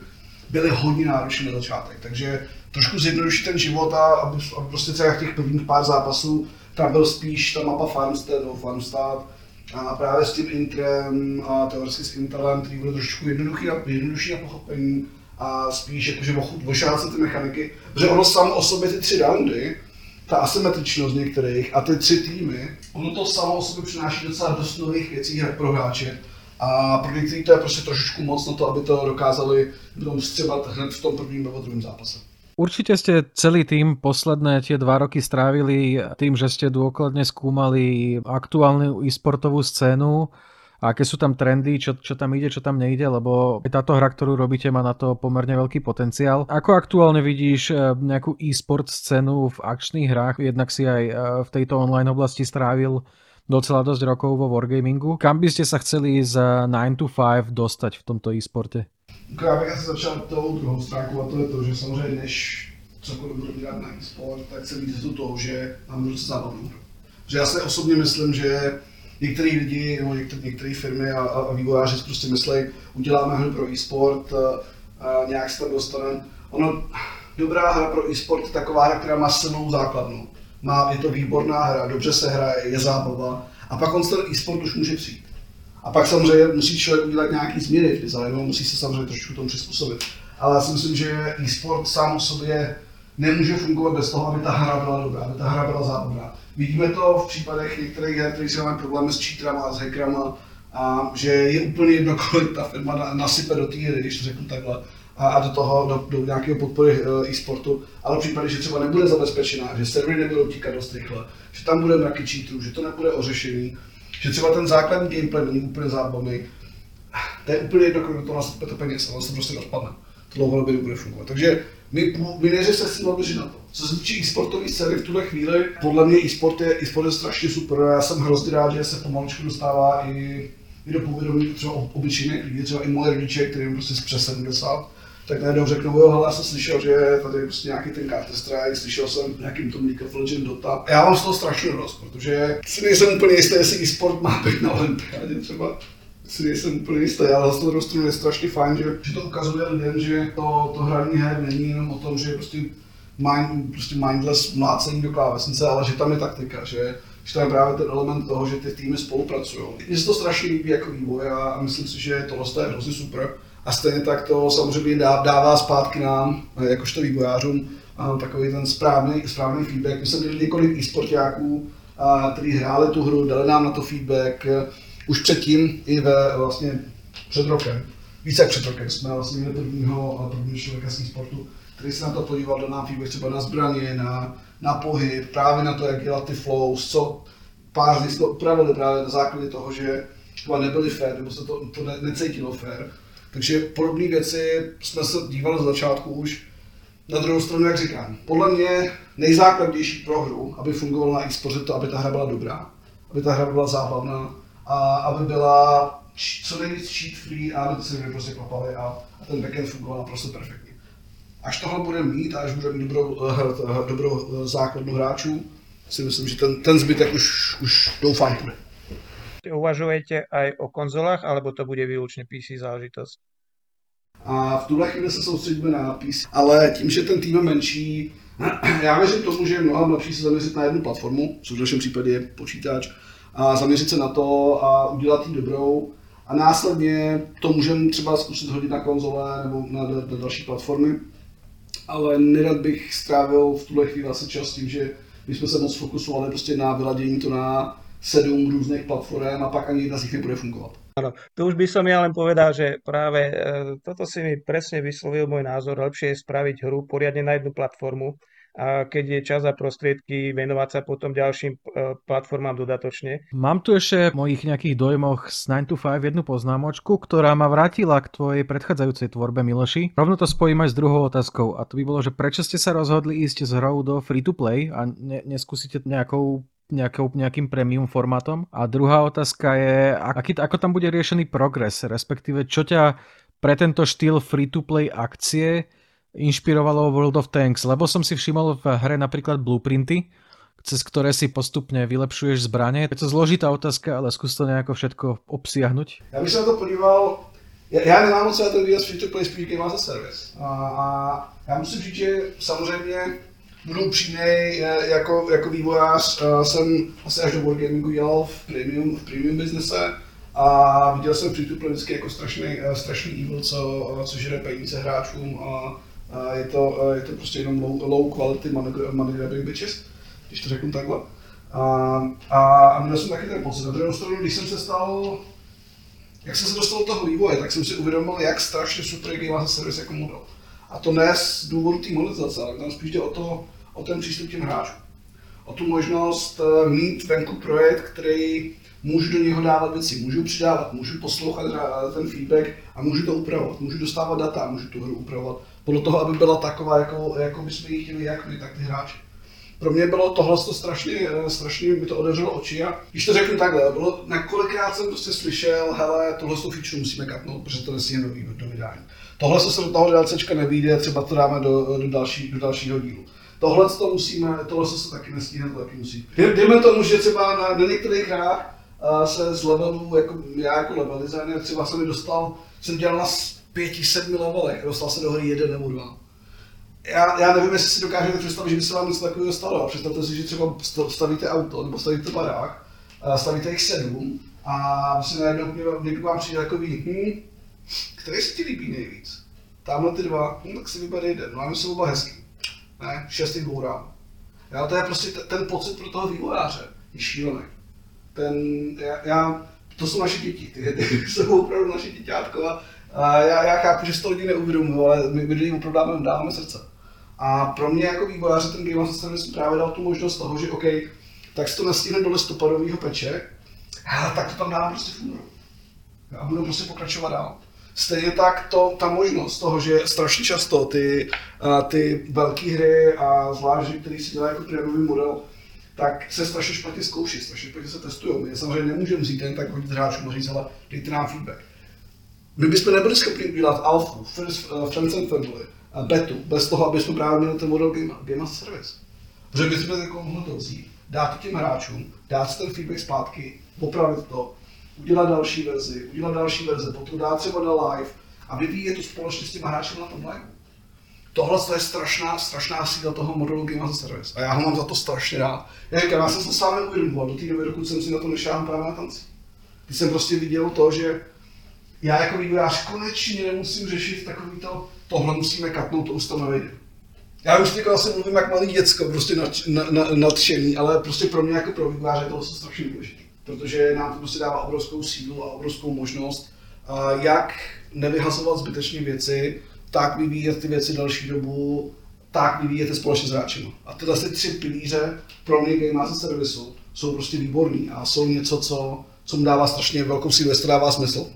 byly hodně náročné na začátek. Takže trošku zjednodušit ten život a aby, aby prostě třeba těch prvních pár zápasů tam byl spíš ta mapa Farmstead nebo Farmstad a právě s tím intrem a teoreticky s Intelem, který byl trošku jednoduchý na, jednodušší na pochopení a spíš jakože ošát se ty mechaniky, protože ono samo o sobě ty tři roundy, ta asymetričnost některých a ty tři týmy, ono to samo o sobě přináší docela dost nových věcí pro hráče. A pro některý to je prostě trošičku moc na to, aby to dokázali vstřebat hned v tom prvním nebo druhém zápase. Určite ste celý tým posledné tie dva roky strávili tým, že ste dôkladne skúmali aktuálnu e-sportovú scénu a aké sú tam trendy, čo, čo tam ide, čo tam nejde, lebo táto hra, ktorú robíte, má na to pomerne veľký potenciál. Ako aktuálne vidíš eh, nejakú e-sport scénu v akčných hrách? Jednak si aj eh, v tejto online oblasti strávil docela dosť rokov vo Wargamingu. Kam by ste sa chceli z 9 to 5 dostať v tomto e-sporte? Já bych asi začal tou druhou stránkou a to je to, že samozřejmě než cokoliv budu dělat na e-sport, tak se víc do toho, že mám ruce zábavnou Že já si osobně myslím, že některý lidi nebo některé firmy a, a vývojáři prostě myslí, uděláme hru pro e-sport, a, a nějak se tam dostaneme. Ono, dobrá hra pro e-sport je taková hra, která má silnou základnu. Má, je to výborná hra, dobře se hraje, je zábava. A pak on ten e-sport už může přijít. A pak samozřejmě musí člověk udělat nějaký změny v designu, musí se samozřejmě trošku tomu přizpůsobit. Ale já si myslím, že e-sport sám o sobě nemůže fungovat bez toho, aby ta hra byla dobrá, aby ta hra byla zábavná. Vidíme to v případech některých her, které si máme problémy s cheaterama, s hackerama, a že je úplně jedno, kolik ta firma nasype do té hry, když to řeknu takhle, a, a do toho, do, do nějakého podpory uh, e-sportu, ale v případě, že třeba nebude zabezpečená, že servery nebudou tíkat dost rychle, že tam bude mraky cheaterů, že to nebude ořešený, že třeba ten základní gameplay není úplně zábavný, to je úplně jedno, kolik do toho nasypete peněz, ale se prostě rozpadne. To dlouhodobě nebude fungovat. Takže my, my neři se s tím na to. Co se týče e-sportové scény v tuhle chvíli, podle mě e-sport je, e-sport je strašně super. Já jsem hrozně rád, že se pomaličku dostává i, i do povědomí třeba obyčejných lidí, třeba i moje rodiče, kterým prostě přes 70, tak najednou řeknou, jo, hele, já jsem slyšel, že tady prostě nějaký ten Counter Strike, slyšel jsem nějakým tom League of Legends Dota. Já mám z toho strašně radost, protože si nejsem úplně jistý, jestli e-sport má být na olympiádě třeba si nejsem úplně jistý, ale z toho druhou je strašně fajn, že, že to ukazuje lidem, že to, to hraní her není jenom o tom, že prostě, mind, prostě mindless mlácení do klávesnice, ale že tam je taktika, že, že tam je právě ten element toho, že ty týmy spolupracují. Mně se to strašně líbí jako vývoj a myslím si, že tohle je hrozně super. A stejně tak to samozřejmě dává zpátky nám, jakožto vývojářům, takový ten správný, správný feedback. My jsme měli několik e-sportáků, kteří hráli tu hru, dali nám na to feedback, už předtím i ve vlastně před rokem, více jak před rokem, jsme vlastně měli prvního, prvního člověka z sportu, který se na to podíval, dal nám feedback třeba na zbraně, na, na pohyb, právě na to, jak dělat ty flows, co pár z nich upravili právě na základě toho, že třeba nebyly fair, nebo se to, to ne, necítilo fair. Takže podobné věci jsme se dívali z začátku už. Na druhou stranu, jak říkám, podle mě nejzákladnější pro hru, aby fungovala na e to, aby ta hra byla dobrá, aby ta hra byla zábavná, a aby byla co nejvíc cheat free a aby ty servery prostě klapaly a, a ten backend fungoval naprosto perfektně. Až tohle bude mít a až bude mít dobrou, uh, dobrou uh, základnu hráčů, si myslím, že ten, ten zbytek už, už doufám bude. Uvažujete aj o konzolách, alebo to bude výlučně PC záležitost? A v tuhle chvíli se soustředíme na PC, ale tím, že ten tým je menší, já věřím tomu, že je mnohem lepší se zaměřit na jednu platformu, což v našem případě je počítač, a zaměřit se na to a udělat ji dobrou. A následně to můžeme třeba zkusit hodit na konzole nebo na, na, na další platformy. Ale nerad bych strávil v tuhle chvíli asi čas tím, že bychom se moc fokusovali prostě na vyladění to na sedm různých platform a pak ani jedna z nich nebude fungovat. Áno, tu už by som ja len povedal, že práve e, toto si mi presne vyslovil môj názor. Lepšie je spraviť hru poriadne na jednu platformu, a keď je čas a prostriedky venovať sa potom ďalším e, platformám dodatočne. Mám tu ešte v mojich nejakých dojmoch z 9 to 5 jednu poznámočku, ktorá ma vrátila k tvojej predchádzajúcej tvorbe Miloši. Rovno to spojím aj s druhou otázkou a to by bolo, že prečo ste sa rozhodli ísť z hrou do free to play a ne, neskúsite nejakou nejakou, nejakým premium formátom. A druhá otázka je, aký, ako tam bude riešený progres, respektíve čo ťa pre tento štýl free-to-play akcie inšpirovalo World of Tanks, lebo som si všimol v hre napríklad blueprinty, cez ktoré si postupne vylepšuješ zbraně. Je to zložitá otázka, ale zkus to nějako všetko obsiahnuť. Bych se na to podíval, já, já nemám moc ten výraz free to play spíš game as a service. A, a musím říct, že samozřejmě budu upřímnej, jako, jako vývojář jsem asi až do Wargamingu dělal v premium, v premium biznese A viděl jsem play vždycky jako strašný, strašný evil, co, co žere peníze hráčům a, a je, to, je to prostě jenom low, low quality money, bitches, když to řeknu takhle. A, a, a měl jsem taky ten pocit. Na druhou stranu, když jsem se stal, jak jsem se dostal do toho vývoje, tak jsem si uvědomil, jak strašně super je Game Service jako model. A to ne z důvodu té monetizace, ale tam spíš jde o, to, o ten přístup těm hráčům. O tu možnost eh, mít venku projekt, který můžu do něho dávat věci, můžu přidávat, můžu poslouchat ten feedback a můžu to upravovat, můžu dostávat data, můžu tu hru upravovat podle toho, aby byla taková, jako, jako bychom ji chtěli, jak my, tak ty hráči pro mě bylo tohle to strašně, eh, strašně mi to otevřelo oči a když to řeknu takhle, bylo, na kolikrát jsem prostě slyšel, hele, tohle to feature musíme katnout, protože to nesmí do, do vydání. Tohle se do toho DLCčka nevíde, třeba to dáme do, do, další, do dalšího dílu. Tohle to musíme, tohle se taky nestíhne, to taky musí. Dejme tomu, že třeba na, na některých hrách uh, se z levelu, jako já jako level designer, třeba jsem dostal, jsem dělal na pěti, sedmi levelech, dostal se do hry jeden nebo dva já, já nevím, jestli si dokážete představit, že by se vám něco takového stalo. Představte si, že třeba stavíte auto nebo stavíte barák, stavíte jich sedm a si najednou někdo vám přijde takový, hm, který se ti líbí nejvíc? Tamhle ty dva, hm, tak si vyber jeden, máme jsou oba hezký. Ne, šest jich bourám. Já, to je prostě ten pocit pro toho vývojáře, je šílený. Ten, já, já, to jsou naše děti, ty, ty jsou opravdu naše děťátko a, a já, já chápu, že si to lidi neuvědomují, ale my, my jim opravdu dáváme, dáváme srdce. A pro mě jako vývojáře ten Game of Thrones právě dal tu možnost toho, že OK, tak si to nestihne do listopadového peče, ale tak to tam dám prostě únoru. A budu prostě pokračovat dál. Stejně tak to, ta možnost toho, že strašně často ty, ty velké hry a zvlášť, které si dělají jako trénový model, tak se strašně špatně zkouší, strašně špatně se testují. My samozřejmě nemůžeme vzít jen tak hodit hráčům a říct, ale dejte nám feedback. My bychom nebyli schopni udělat alfu, first, uh, friends and family, betu, bez toho, aby jsme právě měli ten model Game, game as Service. Protože bychom jako mohli to vzít, dát to těm hráčům, dát ten feedback zpátky, popravit to, udělat další verzi, udělat další verze, potom dát třeba na live a vyvíjet to společně s těmi hráči na tom live. Tohle je strašná, strašná síla toho modelu Game as a Service a já ho mám za to strašně rád. Já říkám, já jsem se sám neuvědomoval do té doby, dokud jsem si na to nešel právě na tanci. Když jsem prostě viděl to, že já jako vývojář konečně nemusím řešit takový to, tohle musíme katnout, to už to nevejde. Já už teďka asi mluvím jak malý děcko, prostě nadšený, ale prostě pro mě jako pro vývojáře je to strašně důležité. Protože nám to prostě dává obrovskou sílu a obrovskou možnost, jak nevyhazovat zbytečně věci, tak vyvíjet ty věci další dobu, tak vyvíjet společně s hráči. A tyhle ty tři pilíře pro mě Game Master Service jsou prostě výborný a jsou něco, co, co mu dává strašně velkou sílu, jestli dává smysl.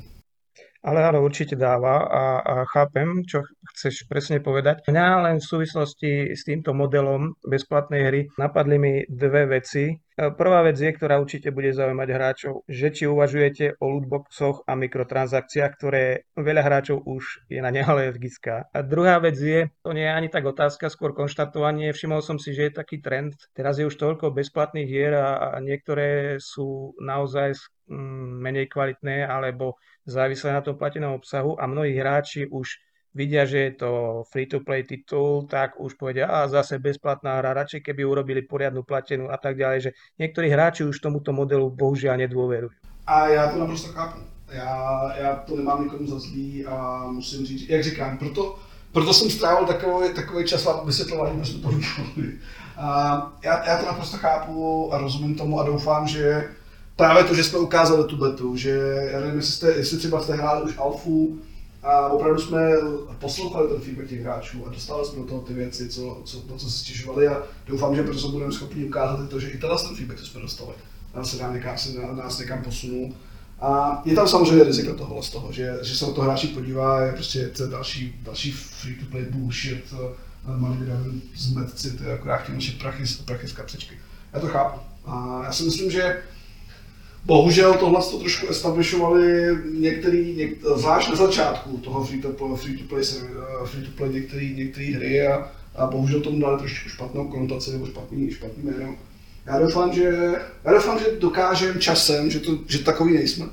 Ale áno, určite dáva a, a chápem, čo chceš presne povedať. Mňa len v súvislosti s týmto modelom bezplatnej hry napadli mi dve veci. E, prvá vec je, ktorá určite bude zaujímať hráčov, že či uvažujete o lootboxoch a mikrotransakciách, ktoré veľa hráčov už je na ne alergická. A druhá vec je, to nie je ani tak otázka, skôr konštatovanie. Všimol som si, že je taký trend. Teraz je už toľko bezplatných hier a, a niektoré sú naozaj mm, menej kvalitné alebo závislé na tom platenom obsahu a mnohí hráči už vidia, že je to free-to-play titul, tak už povedia, a zase bezplatná hra, radšej keby urobili poriadnu platenú a tak ďalej, že niektorí hráči už tomuto modelu bohužiaľ nedôverujú. A já to naprosto chápu. Já, já to nemám nikomu za zlý a musím říct, jak říkám, proto, proto jsem strávil takový, takový čas na vysvětlování, proč to udělali. Já, já to naprosto chápu a rozumím tomu a doufám, že právě to, že jsme ukázali tu betu, že já nevím, jestli, jste, jestli třeba jste hráli už alfu a opravdu jsme poslouchali ten feedback těch hráčů a dostali jsme do toho ty věci, co, co, to, co se stěžovali a doufám, že brzo budeme schopni ukázat i to, že i tenhle ten feedback, co jsme dostali, nás se dá někam, se nás někam posunul. A je tam samozřejmě riziko tohle z toho, že, že se na to hráči podívá, je prostě to další, další free-to-play bullshit, money driven zmetci, to je akorát naše prachy, prachy z kapsečky. Já to chápu. A já si myslím, že Bohužel tohle to trošku establishovali některý, něk, zvlášť na začátku toho free to play, free to play, eh, free to play některý, některý hry a, a bohužel tomu dali trošku špatnou konotaci nebo špatný, špatný jméno. Já doufám, že, já doufám, že dokážeme časem, že, to, že takový nejsme.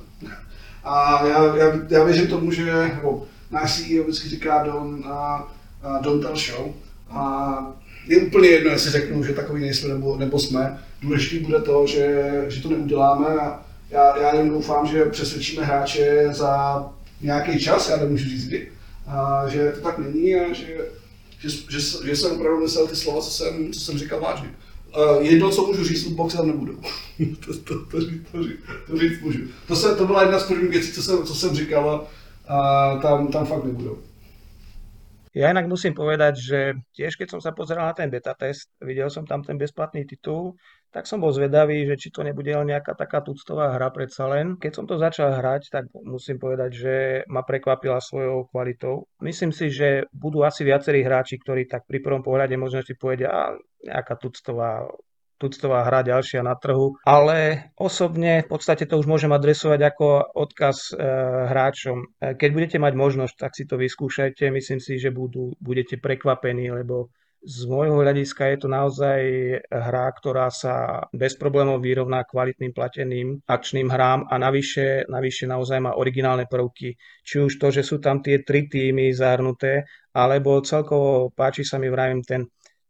A já, já, já věřím tomu, že nebo náš CEO vždycky říká don't, uh, uh, don't tell show. A je úplně jedno, jestli řeknu, že takový nejsme nebo, nebo jsme důležitý bude to, že, že to neuděláme Já, já jen doufám, že přesvědčíme hráče za nějaký čas, já nemůžu říct kdy, a že to tak není a že, že, že, že jsem opravdu myslel ty slova, co jsem, co jsem říkal vážně. Uh, jedno, co můžu říct, lootboxy tam nebudou. to, to, to, říct, to, říct, to říct můžu. To, se, to byla jedna z prvních věcí, co jsem, co jsem říkal a tam, tam fakt nebudou. Ja inak musím povedať, že tiež keď som sa pozeral na ten beta test, videl som tam ten bezplatný titul, tak som bol zvedavý, že či to nebude len nejaká taká tuctová hra predsa len. Keď som to začal hrať, tak musím povedať, že ma prekvapila svojou kvalitou. Myslím si, že budú asi viacerí hráči, ktorí tak pri prvom pohľade možno si povedia, a nejaká tuctová tuctová hra ďalšia na trhu, ale osobne v podstate to už môžem adresovať ako odkaz e, hráčom. E, keď budete mať možnosť, tak si to vyskúšajte. Myslím si, že budú, budete prekvapení, lebo z môjho hľadiska je to naozaj hra, ktorá sa bez problémov vyrovná kvalitným plateným akčným hrám a navyše, navyše naozaj má originálne prvky. Či už to, že sú tam tie tri týmy zahrnuté, alebo celkovo páči sa mi vravím ten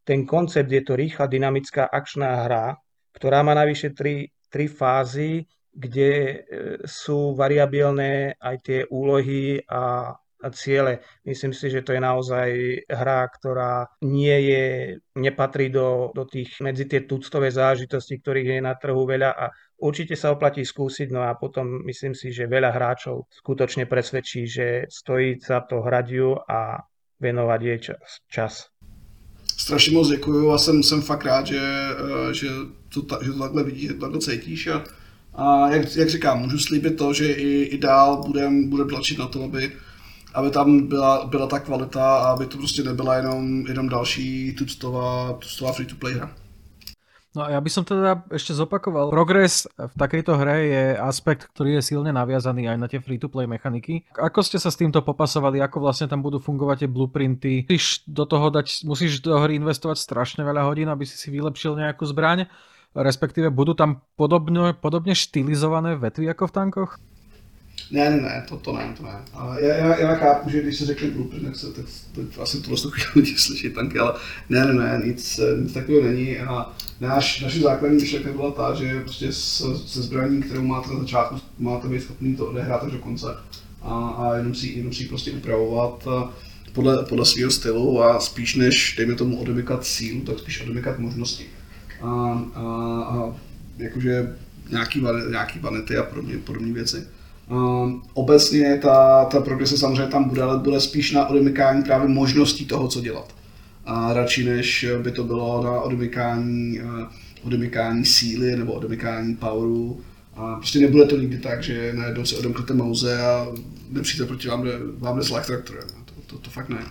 ten koncept je to rýchla, dynamická akčná hra, ktorá má navyše tri, tri fázy, kde e, sú variabilné aj tie úlohy a, a ciele. Myslím si, že to je naozaj hra, ktorá nie je, nepatrí do, do tých, medzi tie tuctové zážitosti, ktorých je na trhu veľa a určite sa oplatí skúsiť, no a potom myslím si, že veľa hráčov skutočne presvedčí, že stojí za to hradiu a venovať jej čas. čas strašně moc děkuju a jsem, jsem fakt rád, že, eh, že, to, že to takhle vidíš, že to takhle cítíš a, a jak, jak říkám, můžu slíbit to, že i, i dál budem, budem tlačit na to, aby, aby tam byla, byla ta kvalita a aby to prostě nebyla jenom, jenom další tuctová, tuctová free-to-play hra. No a ja by som teda ešte zopakoval. Progres v takejto hre je aspekt, ktorý je silne naviazaný aj na tie free-to-play mechaniky. Ako ste sa s týmto popasovali? Ako vlastne tam budú fungovať tie blueprinty? Musíš do toho dať, musíš do hry investovať strašne veľa hodín, aby si si vylepšil nejakú zbraň? Respektíve budú tam podobne, podobne štylizované vetvy ako v tankoch? Ne, ne, ne, to, to ne, to ne. Ale já, já, já chápu, že když se řekne blueprint, tak, se, tak, tak asi to chvíli lidi slyší tanky, ale ne, ne, ne, nic, nic takového není. A náš, naše základní myšlenka byla ta, že prostě se zbraní, kterou máte na začátku, máte být schopný to odehrát až do konce. A, a jenom, si, jenom si prostě upravovat podle, podle svého stylu a spíš než, dejme tomu, odemykat sílu, tak spíš odemykat možnosti. A, a, a jakože nějaký, nějaký vanity a podobné věci. Um, obecně ta, ta progrese samozřejmě tam bude, ale bude spíš na odemykání právě možností toho, co dělat. A radši než by to bylo na odemykání, uh, odemykání síly nebo odemykání poweru. A prostě nebude to nikdy tak, že najednou si odemknete mouze a nepřijde proti vám, vám jde zlak traktorem. To, to, to, fakt ne.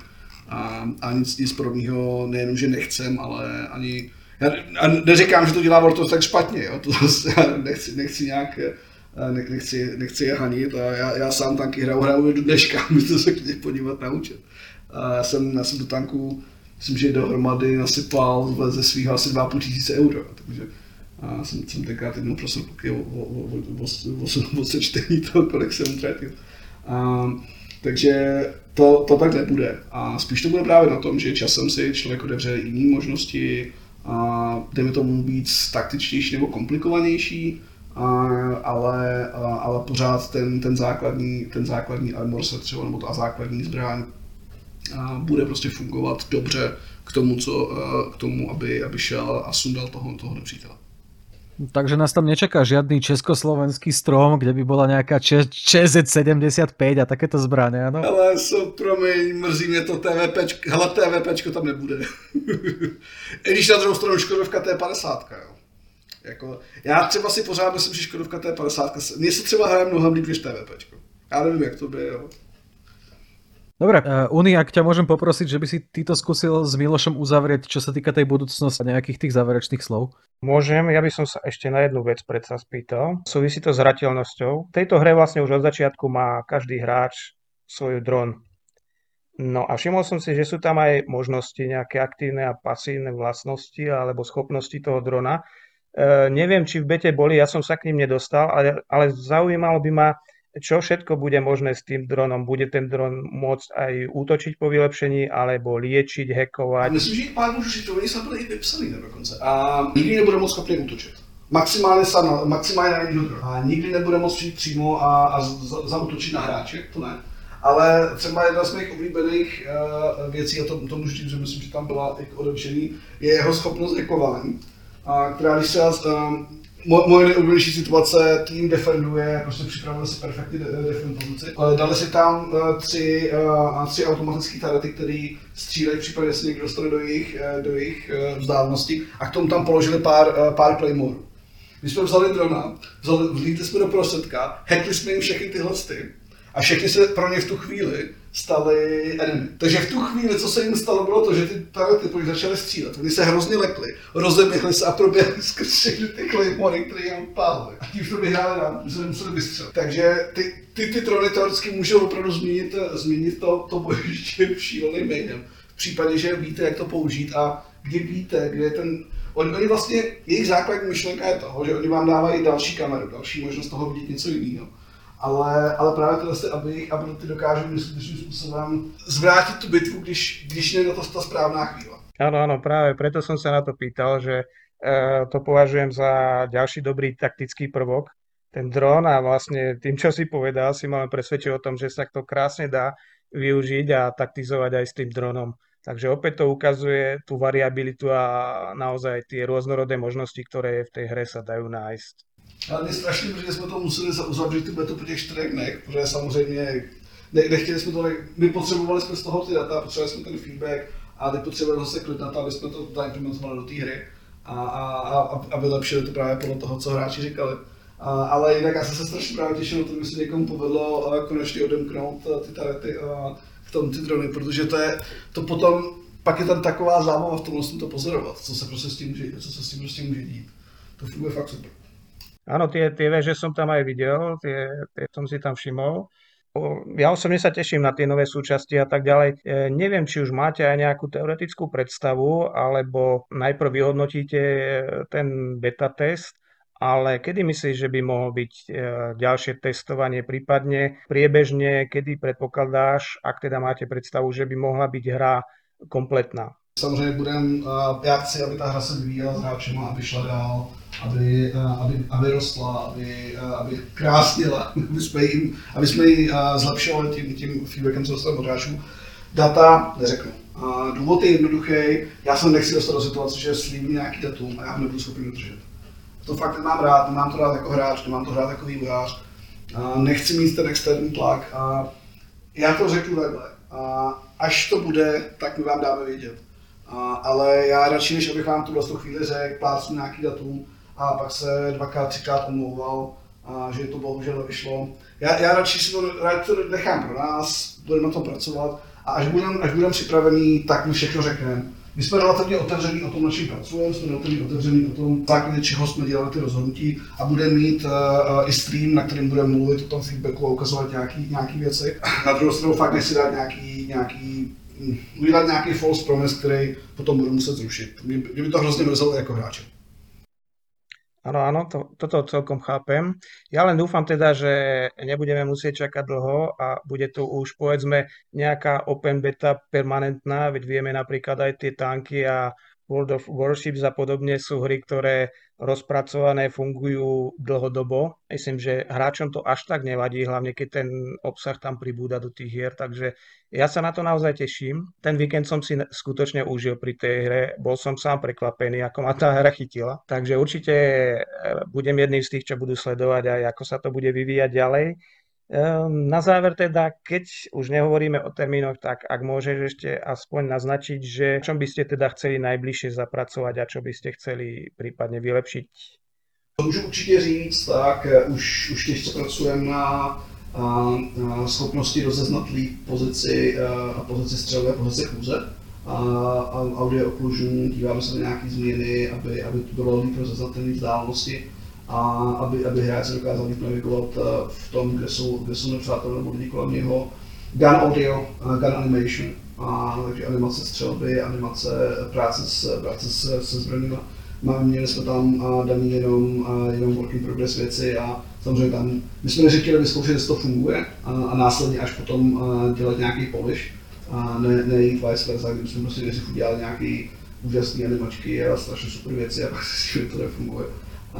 A, a nic, nic podobného nejenom, že nechcem, ale ani já neříkám, že to dělá World tak špatně, jo? To, já nechci, nechci nějak nechci, nechci je hanit a já, já sám tanky hraju, hraju do dneška, můžete se klidně podívat naučit. A já jsem, já jsem do tanku, myslím, že dohromady nasypal ze svých asi 2,5 tisíce euro, takže a jsem, jsem tenkrát jednou prosil o, o, o, o, o, sečtení toho, kolik jsem utratil. Takže to, to tak nebude. A spíš to bude právě na tom, že časem si člověk otevře jiné možnosti, a jdeme tomu víc taktičtější nebo komplikovanější, ale, ale pořád ten, ten, základní, ten základní armor set třeba, nebo ta základní zbraň bude prostě fungovat dobře k tomu, co, k tomu aby, aby šel a sundal toho, toho nepřítele. Takže nás tam nečaká žiadny československý strom, kde by bola nejaká ČZ75 a takéto zbraně, ano? Ale so, promiň, mrzí mě to TVP, hele TVP tam nebude. I když na druhou stranu Škodovka T50, jo. Jako, já třeba si pořád myslím, že Škodovka to je 50. Mně se třeba hraje mnohem líp než TVP. Já nevím, jak to by, jo. Dobre, uh, Uni, ak ťa môžem poprosiť, že by si ty to skúsil s Milošom uzavrieť, čo sa týka tej budúcnosti a nejakých tých záverečných slov? Môžem, ja by som sa ešte na jednu vec predsa spýtal. Súvisí to s hrateľnosťou. V tejto hre vlastne už od začiatku má každý hráč svoj dron. No a všimol som si, že sú tam aj možnosti, nejaké aktívne a pasívne vlastnosti alebo schopnosti toho drona, neviem, či v bete boli, ja som sa k ním nedostal, ale, ale zaujímalo by ma, čo všetko bude možné s tým dronom. Bude ten dron môcť aj útočiť po vylepšení, alebo liečiť, hekovať? Myslím, že pár môžu šitrovaní sa byli i vypsaný dokonce. A nikdy nebude moc schopný útočit. maximálně sám, maximálně na jiného A nikdy nebude moct přijít přímo a, a zautočit na hráče, to ne. Ale třeba jedna z mých oblíbených uh, věcí, a to, to můžu říct, že myslím, že tam byla i odevšený, je jeho schopnost ekování, a která když se uh, moje nejoblíbenější situace, tým defenduje, prostě připravili si perfektní defend pozici. Dali si tam uh, tři, tři automatické tarety, které střílejí v případě, se někdo dostane do jejich, do jejich vzdálenosti a k tomu tam položili pár, pár claymorů. My jsme vzali drona, vzali, vlítli jsme do prostředka, hackli jsme jim všechny ty a všechny se pro ně v tu chvíli stali enemy. Takže v tu chvíli, co se jim stalo, bylo to, že ty tarety po začaly střílet. Oni se hrozně lekli, rozeběhli se a proběhli skrz všechny ty claymory, které jim pálili. A tím to vyhráli nám, že se nemuseli vystřelit. Takže ty, ty, ty trony teoreticky můžou opravdu změnit, změnit to, to bojiště šíleným mayhem. V případě, že víte, jak to použít a kdy víte, kde je ten Oni, oni vlastně, jejich základní myšlenka je toho, že oni vám dávají další kameru, další možnost toho vidět něco jiného. Ale, ale právě tyhle, ty, aby jejich ability dokážou neskutečným způsobem zvrátit tu bitvu, když, když je na to ta správná chvíle. Áno, áno, práve preto som sa na to pýtal, že e, to považujem za ďalší dobrý taktický prvok, ten dron a vlastne tým, čo si povedal, si ma presvedčil o tom, že sa to krásne dá využiť a taktizovať aj s tým dronom. Takže opäť to ukazuje tú variabilitu a naozaj tie rôznorodé možnosti, ktoré v tej hre sa dajú nájsť. Ale mě strašně, protože jsme to museli uzavřít tu betu po těch čtyřech dnech, protože samozřejmě ne, nechtěli jsme to, my potřebovali jsme z toho ty data, potřebovali jsme ten feedback a teď potřebovali zase klid na to, aby jsme to zaimplementovali do té hry a, a, a, a vylepšili to právě podle toho, co hráči říkali. A, ale jinak já jsem se strašně právě těšil to, že se někomu povedlo konečně odemknout ty tarety a v tom ty drony, protože to je, to potom, pak je tam taková zábava v tom to pozorovat, co se prostě s tím může, co se s tím prostě může dít. To funguje fakt super. Áno, tie, tie veže som tam aj videl, tie, tie som si tam všimol. Ja osobne sa teším na tie nové súčasti a tak ďalej. E, neviem, či už máte aj nejakú teoretickú predstavu, alebo najprv vyhodnotíte ten beta test ale kedy myslíš, že by mohlo byť e, ďalšie testovanie, prípadne priebežne, kedy predpokladáš, ak teda máte predstavu, že by mohla byť hra kompletná? Samozřejmě budem, já chci, aby ta hra se vyvíjela s hráčema, aby šla dál, aby, aby, aby rostla, aby, aby krásnila, aby jsme, jim, aby jsme ji zlepšovali tím, tím feedbackem, co dostaneme od hráčů. Data neřeknu. Důvod je jednoduchý, já jsem nechci dostat do situace, že slíbím nějaký datum a já ho nebudu schopný dodržet to fakt nemám rád, nemám to rád jako hráč, nemám to rád jako vývojář. Nechci mít ten externí tlak a já to řeknu takhle. Až to bude, tak my vám dáme vědět. A, ale já radši, než abych vám tuhle chvíli řekl, plácnu nějaký datum a pak se dvakrát, třikrát omlouval, a že to bohužel nevyšlo. Já, já radši si to, to nechám pro nás, budeme na tom pracovat a až budeme až budem připravený, tak mi všechno řekneme. My jsme relativně otevření o tom, na čem pracujeme, jsme relativně otevření o tom, základě čeho jsme dělali ty rozhodnutí a budeme mít uh, i stream, na kterým budeme mluvit o tom feedbacku a ukazovat nějaký, nějaký věci. Na druhou stranu fakt nechci dát nějaký, nějaký udělat nějaký false promise, který potom budu muset zrušit. Mě, by to hrozně mrzelo jako hráče. Áno, áno, to, toto celkom chápem. Ja len dúfam teda, že nebudeme musieť čakať dlho a bude tu už povedzme nejaká open beta permanentná, veď vieme napríklad aj tie tanky a World of Warships a podobne sú hry, ktoré rozpracované fungujú dlhodobo. Myslím, že hráčom to až tak nevadí, hlavne keď ten obsah tam pribúda do tých hier, takže ja sa na to naozaj teším. Ten víkend som si skutočne užil pri tej hre, bol som sám prekvapený, ako ma tá hra chytila. Takže určite eh, budem jedným z tých, čo budú sledovať aj ako sa to bude vyvíjať ďalej. Ehm, na záver teda, keď už nehovoríme o termínoch, tak ak môžeš ešte aspoň naznačiť, že čom by ste teda chceli najbližšie zapracovať a čo by ste chceli prípadne vylepšiť? To můžu určitě říct, tak eh, už, už těžce pracujeme na, na schopnosti rozeznat líp pozici, a eh, a pozici chůze a, a audio oklužů, díváme se na nějaké změny, aby, aby to bylo líp rozeznatelné vzdálenosti a aby, aby hráči dokázali navigovat eh, v tom, kde jsou, kde jsou nepřátelé nebo lidi kolem něho. Gun audio, uh, gun animation, a, takže animace střelby, animace práce s, práce s, se zbraněmi. Měli jsme tam uh, daný jenom, jenom work in progress věci a samozřejmě tam, my jsme neřekli vyzkoušet, jestli to funguje a, a následně až potom dělat nějaký polish a ne, ne jít vice versa, kdy jsme prostě udělali nějaký úžasný animačky a strašně super věci a pak si že to nefunguje.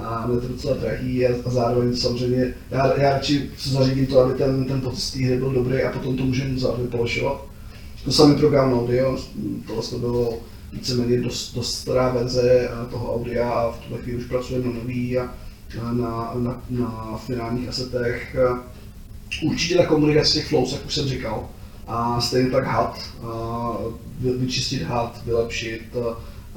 A bude to docela drahý a, a zároveň samozřejmě já, já radši zařídím to, aby ten, ten pocit té hry byl dobrý a potom to můžeme za vypološovat. To samý program audio, to vlastně bylo víceméně dost, dost stará verze toho audia a v tuhle chvíli už pracujeme na nový a na, na, na finálních asetech. Určitě ta komunikace těch flows, jak už jsem říkal, a stejně tak had, vyčistit had, vylepšit,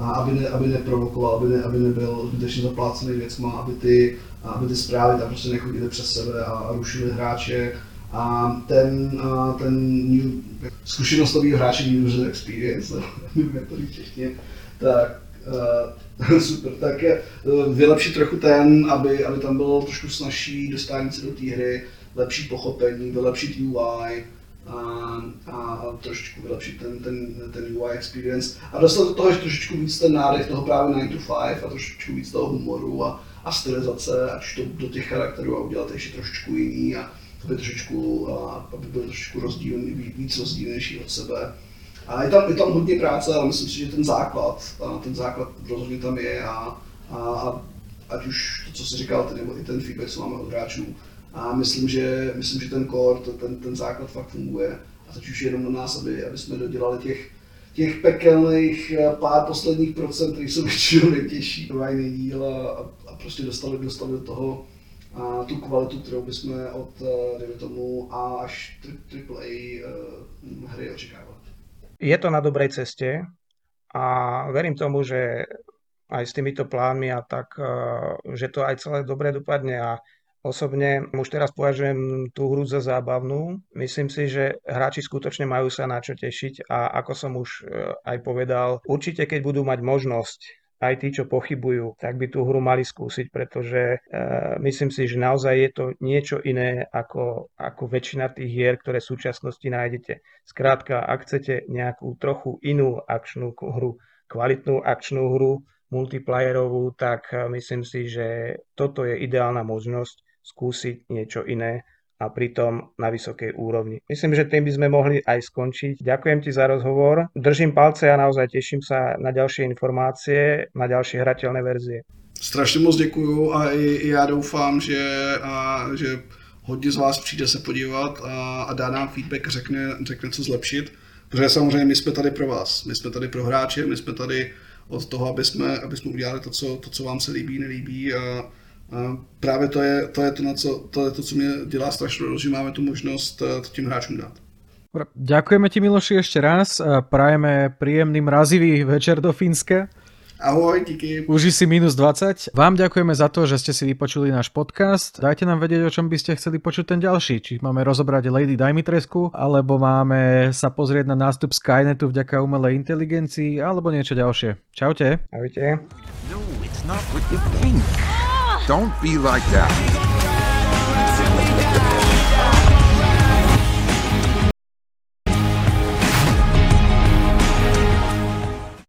a aby, ne, aby neprovokoval, aby, ne, aby nebyl zbytečně zaplácený věcma, aby ty, aby ty zprávy tam prostě nechodily přes sebe a, a rušily hráče. A ten, a ten new, zkušenost nového hráče New User Experience, nevím jak to říct češtině, tak uh, super, tak uh, vylepšit trochu ten, aby, aby tam bylo trošku snažší dostání se do té hry, lepší pochopení, vylepšit UI, a, a trošičku vylepšit ten, ten, ten UI experience a dostat do toho ještě trošičku víc ten nádech toho právě 9 to 5 a trošičku víc toho humoru a, a stylizace, ať to do těch charakterů a udělat ještě trošičku jiný a aby trošičku, a, aby byl trošičku rozdílný, víc rozdílnější od sebe. A je tam, je tam hodně práce, ale myslím si, že ten základ, a ten základ rozhodně tam je a, a, a ať už to, co jsi říkal, ten, nebo i ten feedback, co máme od hráčů, a myslím, že, myslím, že ten core, ten, ten základ fakt funguje. A teď už jenom na nás, aby, aby jsme dodělali těch, těch pekelných eh, pár posledních procent, které jsou většinou nejtěžší, trvajný díl a, a, prostě dostali, dostali do toho a tu kvalitu, kterou bychom od, eh, dejme tomu, A až AAA uh, hry očekávali. Je to na dobrej ceste a verím tomu, že aj s týmito plánmi a tak, že to aj celé dobre dopadne a Osobne už teraz považujem tú hru za zábavnú. Myslím si, že hráči skutočne majú sa na čo tešiť a ako som už e, aj povedal, určite keď budú mať možnosť aj tí, čo pochybujú, tak by tú hru mali skúsiť, pretože e, myslím si, že naozaj je to niečo iné ako, ako väčšina tých hier, ktoré v súčasnosti nájdete. Skrátka, ak chcete nejakú trochu inú akčnú hru, kvalitnú akčnú hru, multiplayerovú, tak e, myslím si, že toto je ideálna možnosť skúsiť niečo iné a pritom na vysokej úrovni. Myslím, že tým by sme mohli aj skončiť. Ďakujem ti za rozhovor. Držím palce a naozaj teším sa na ďalšie informácie, na ďalšie hrateľné verzie. Strašně moc děkuju a i, já doufám, že, a, že hodně z vás přijde se podívat a, a dá nám feedback, řekne, řekne co zlepšit. Protože samozřejmě my jsme tady pro vás, my jsme tady pro hráče, my jsme tady od toho, aby jsme, aby jsme udělali to co, to, co vám se líbí, nelíbí a, a právě to je, to je to, na co, to je to, co mě dělá strašně že máme tu možnost eh, to těm hráčům dát. Ďakujeme ti Miloši ešte raz. Prajeme príjemný mrazivý večer do Fínska. Ahoj, díky. Uži si minus 20. Vám ďakujeme za to, že ste si vypočuli náš podcast. Dajte nám vedieť, o čom by ste chceli počuť ten ďalší. Či máme rozobrať Lady Dimitrescu, alebo máme sa pozrieť na nástup Skynetu vďaka umelej inteligencii, alebo niečo ďalšie. Čaute. Ahojte. No, it's not what you think. Don't be like that.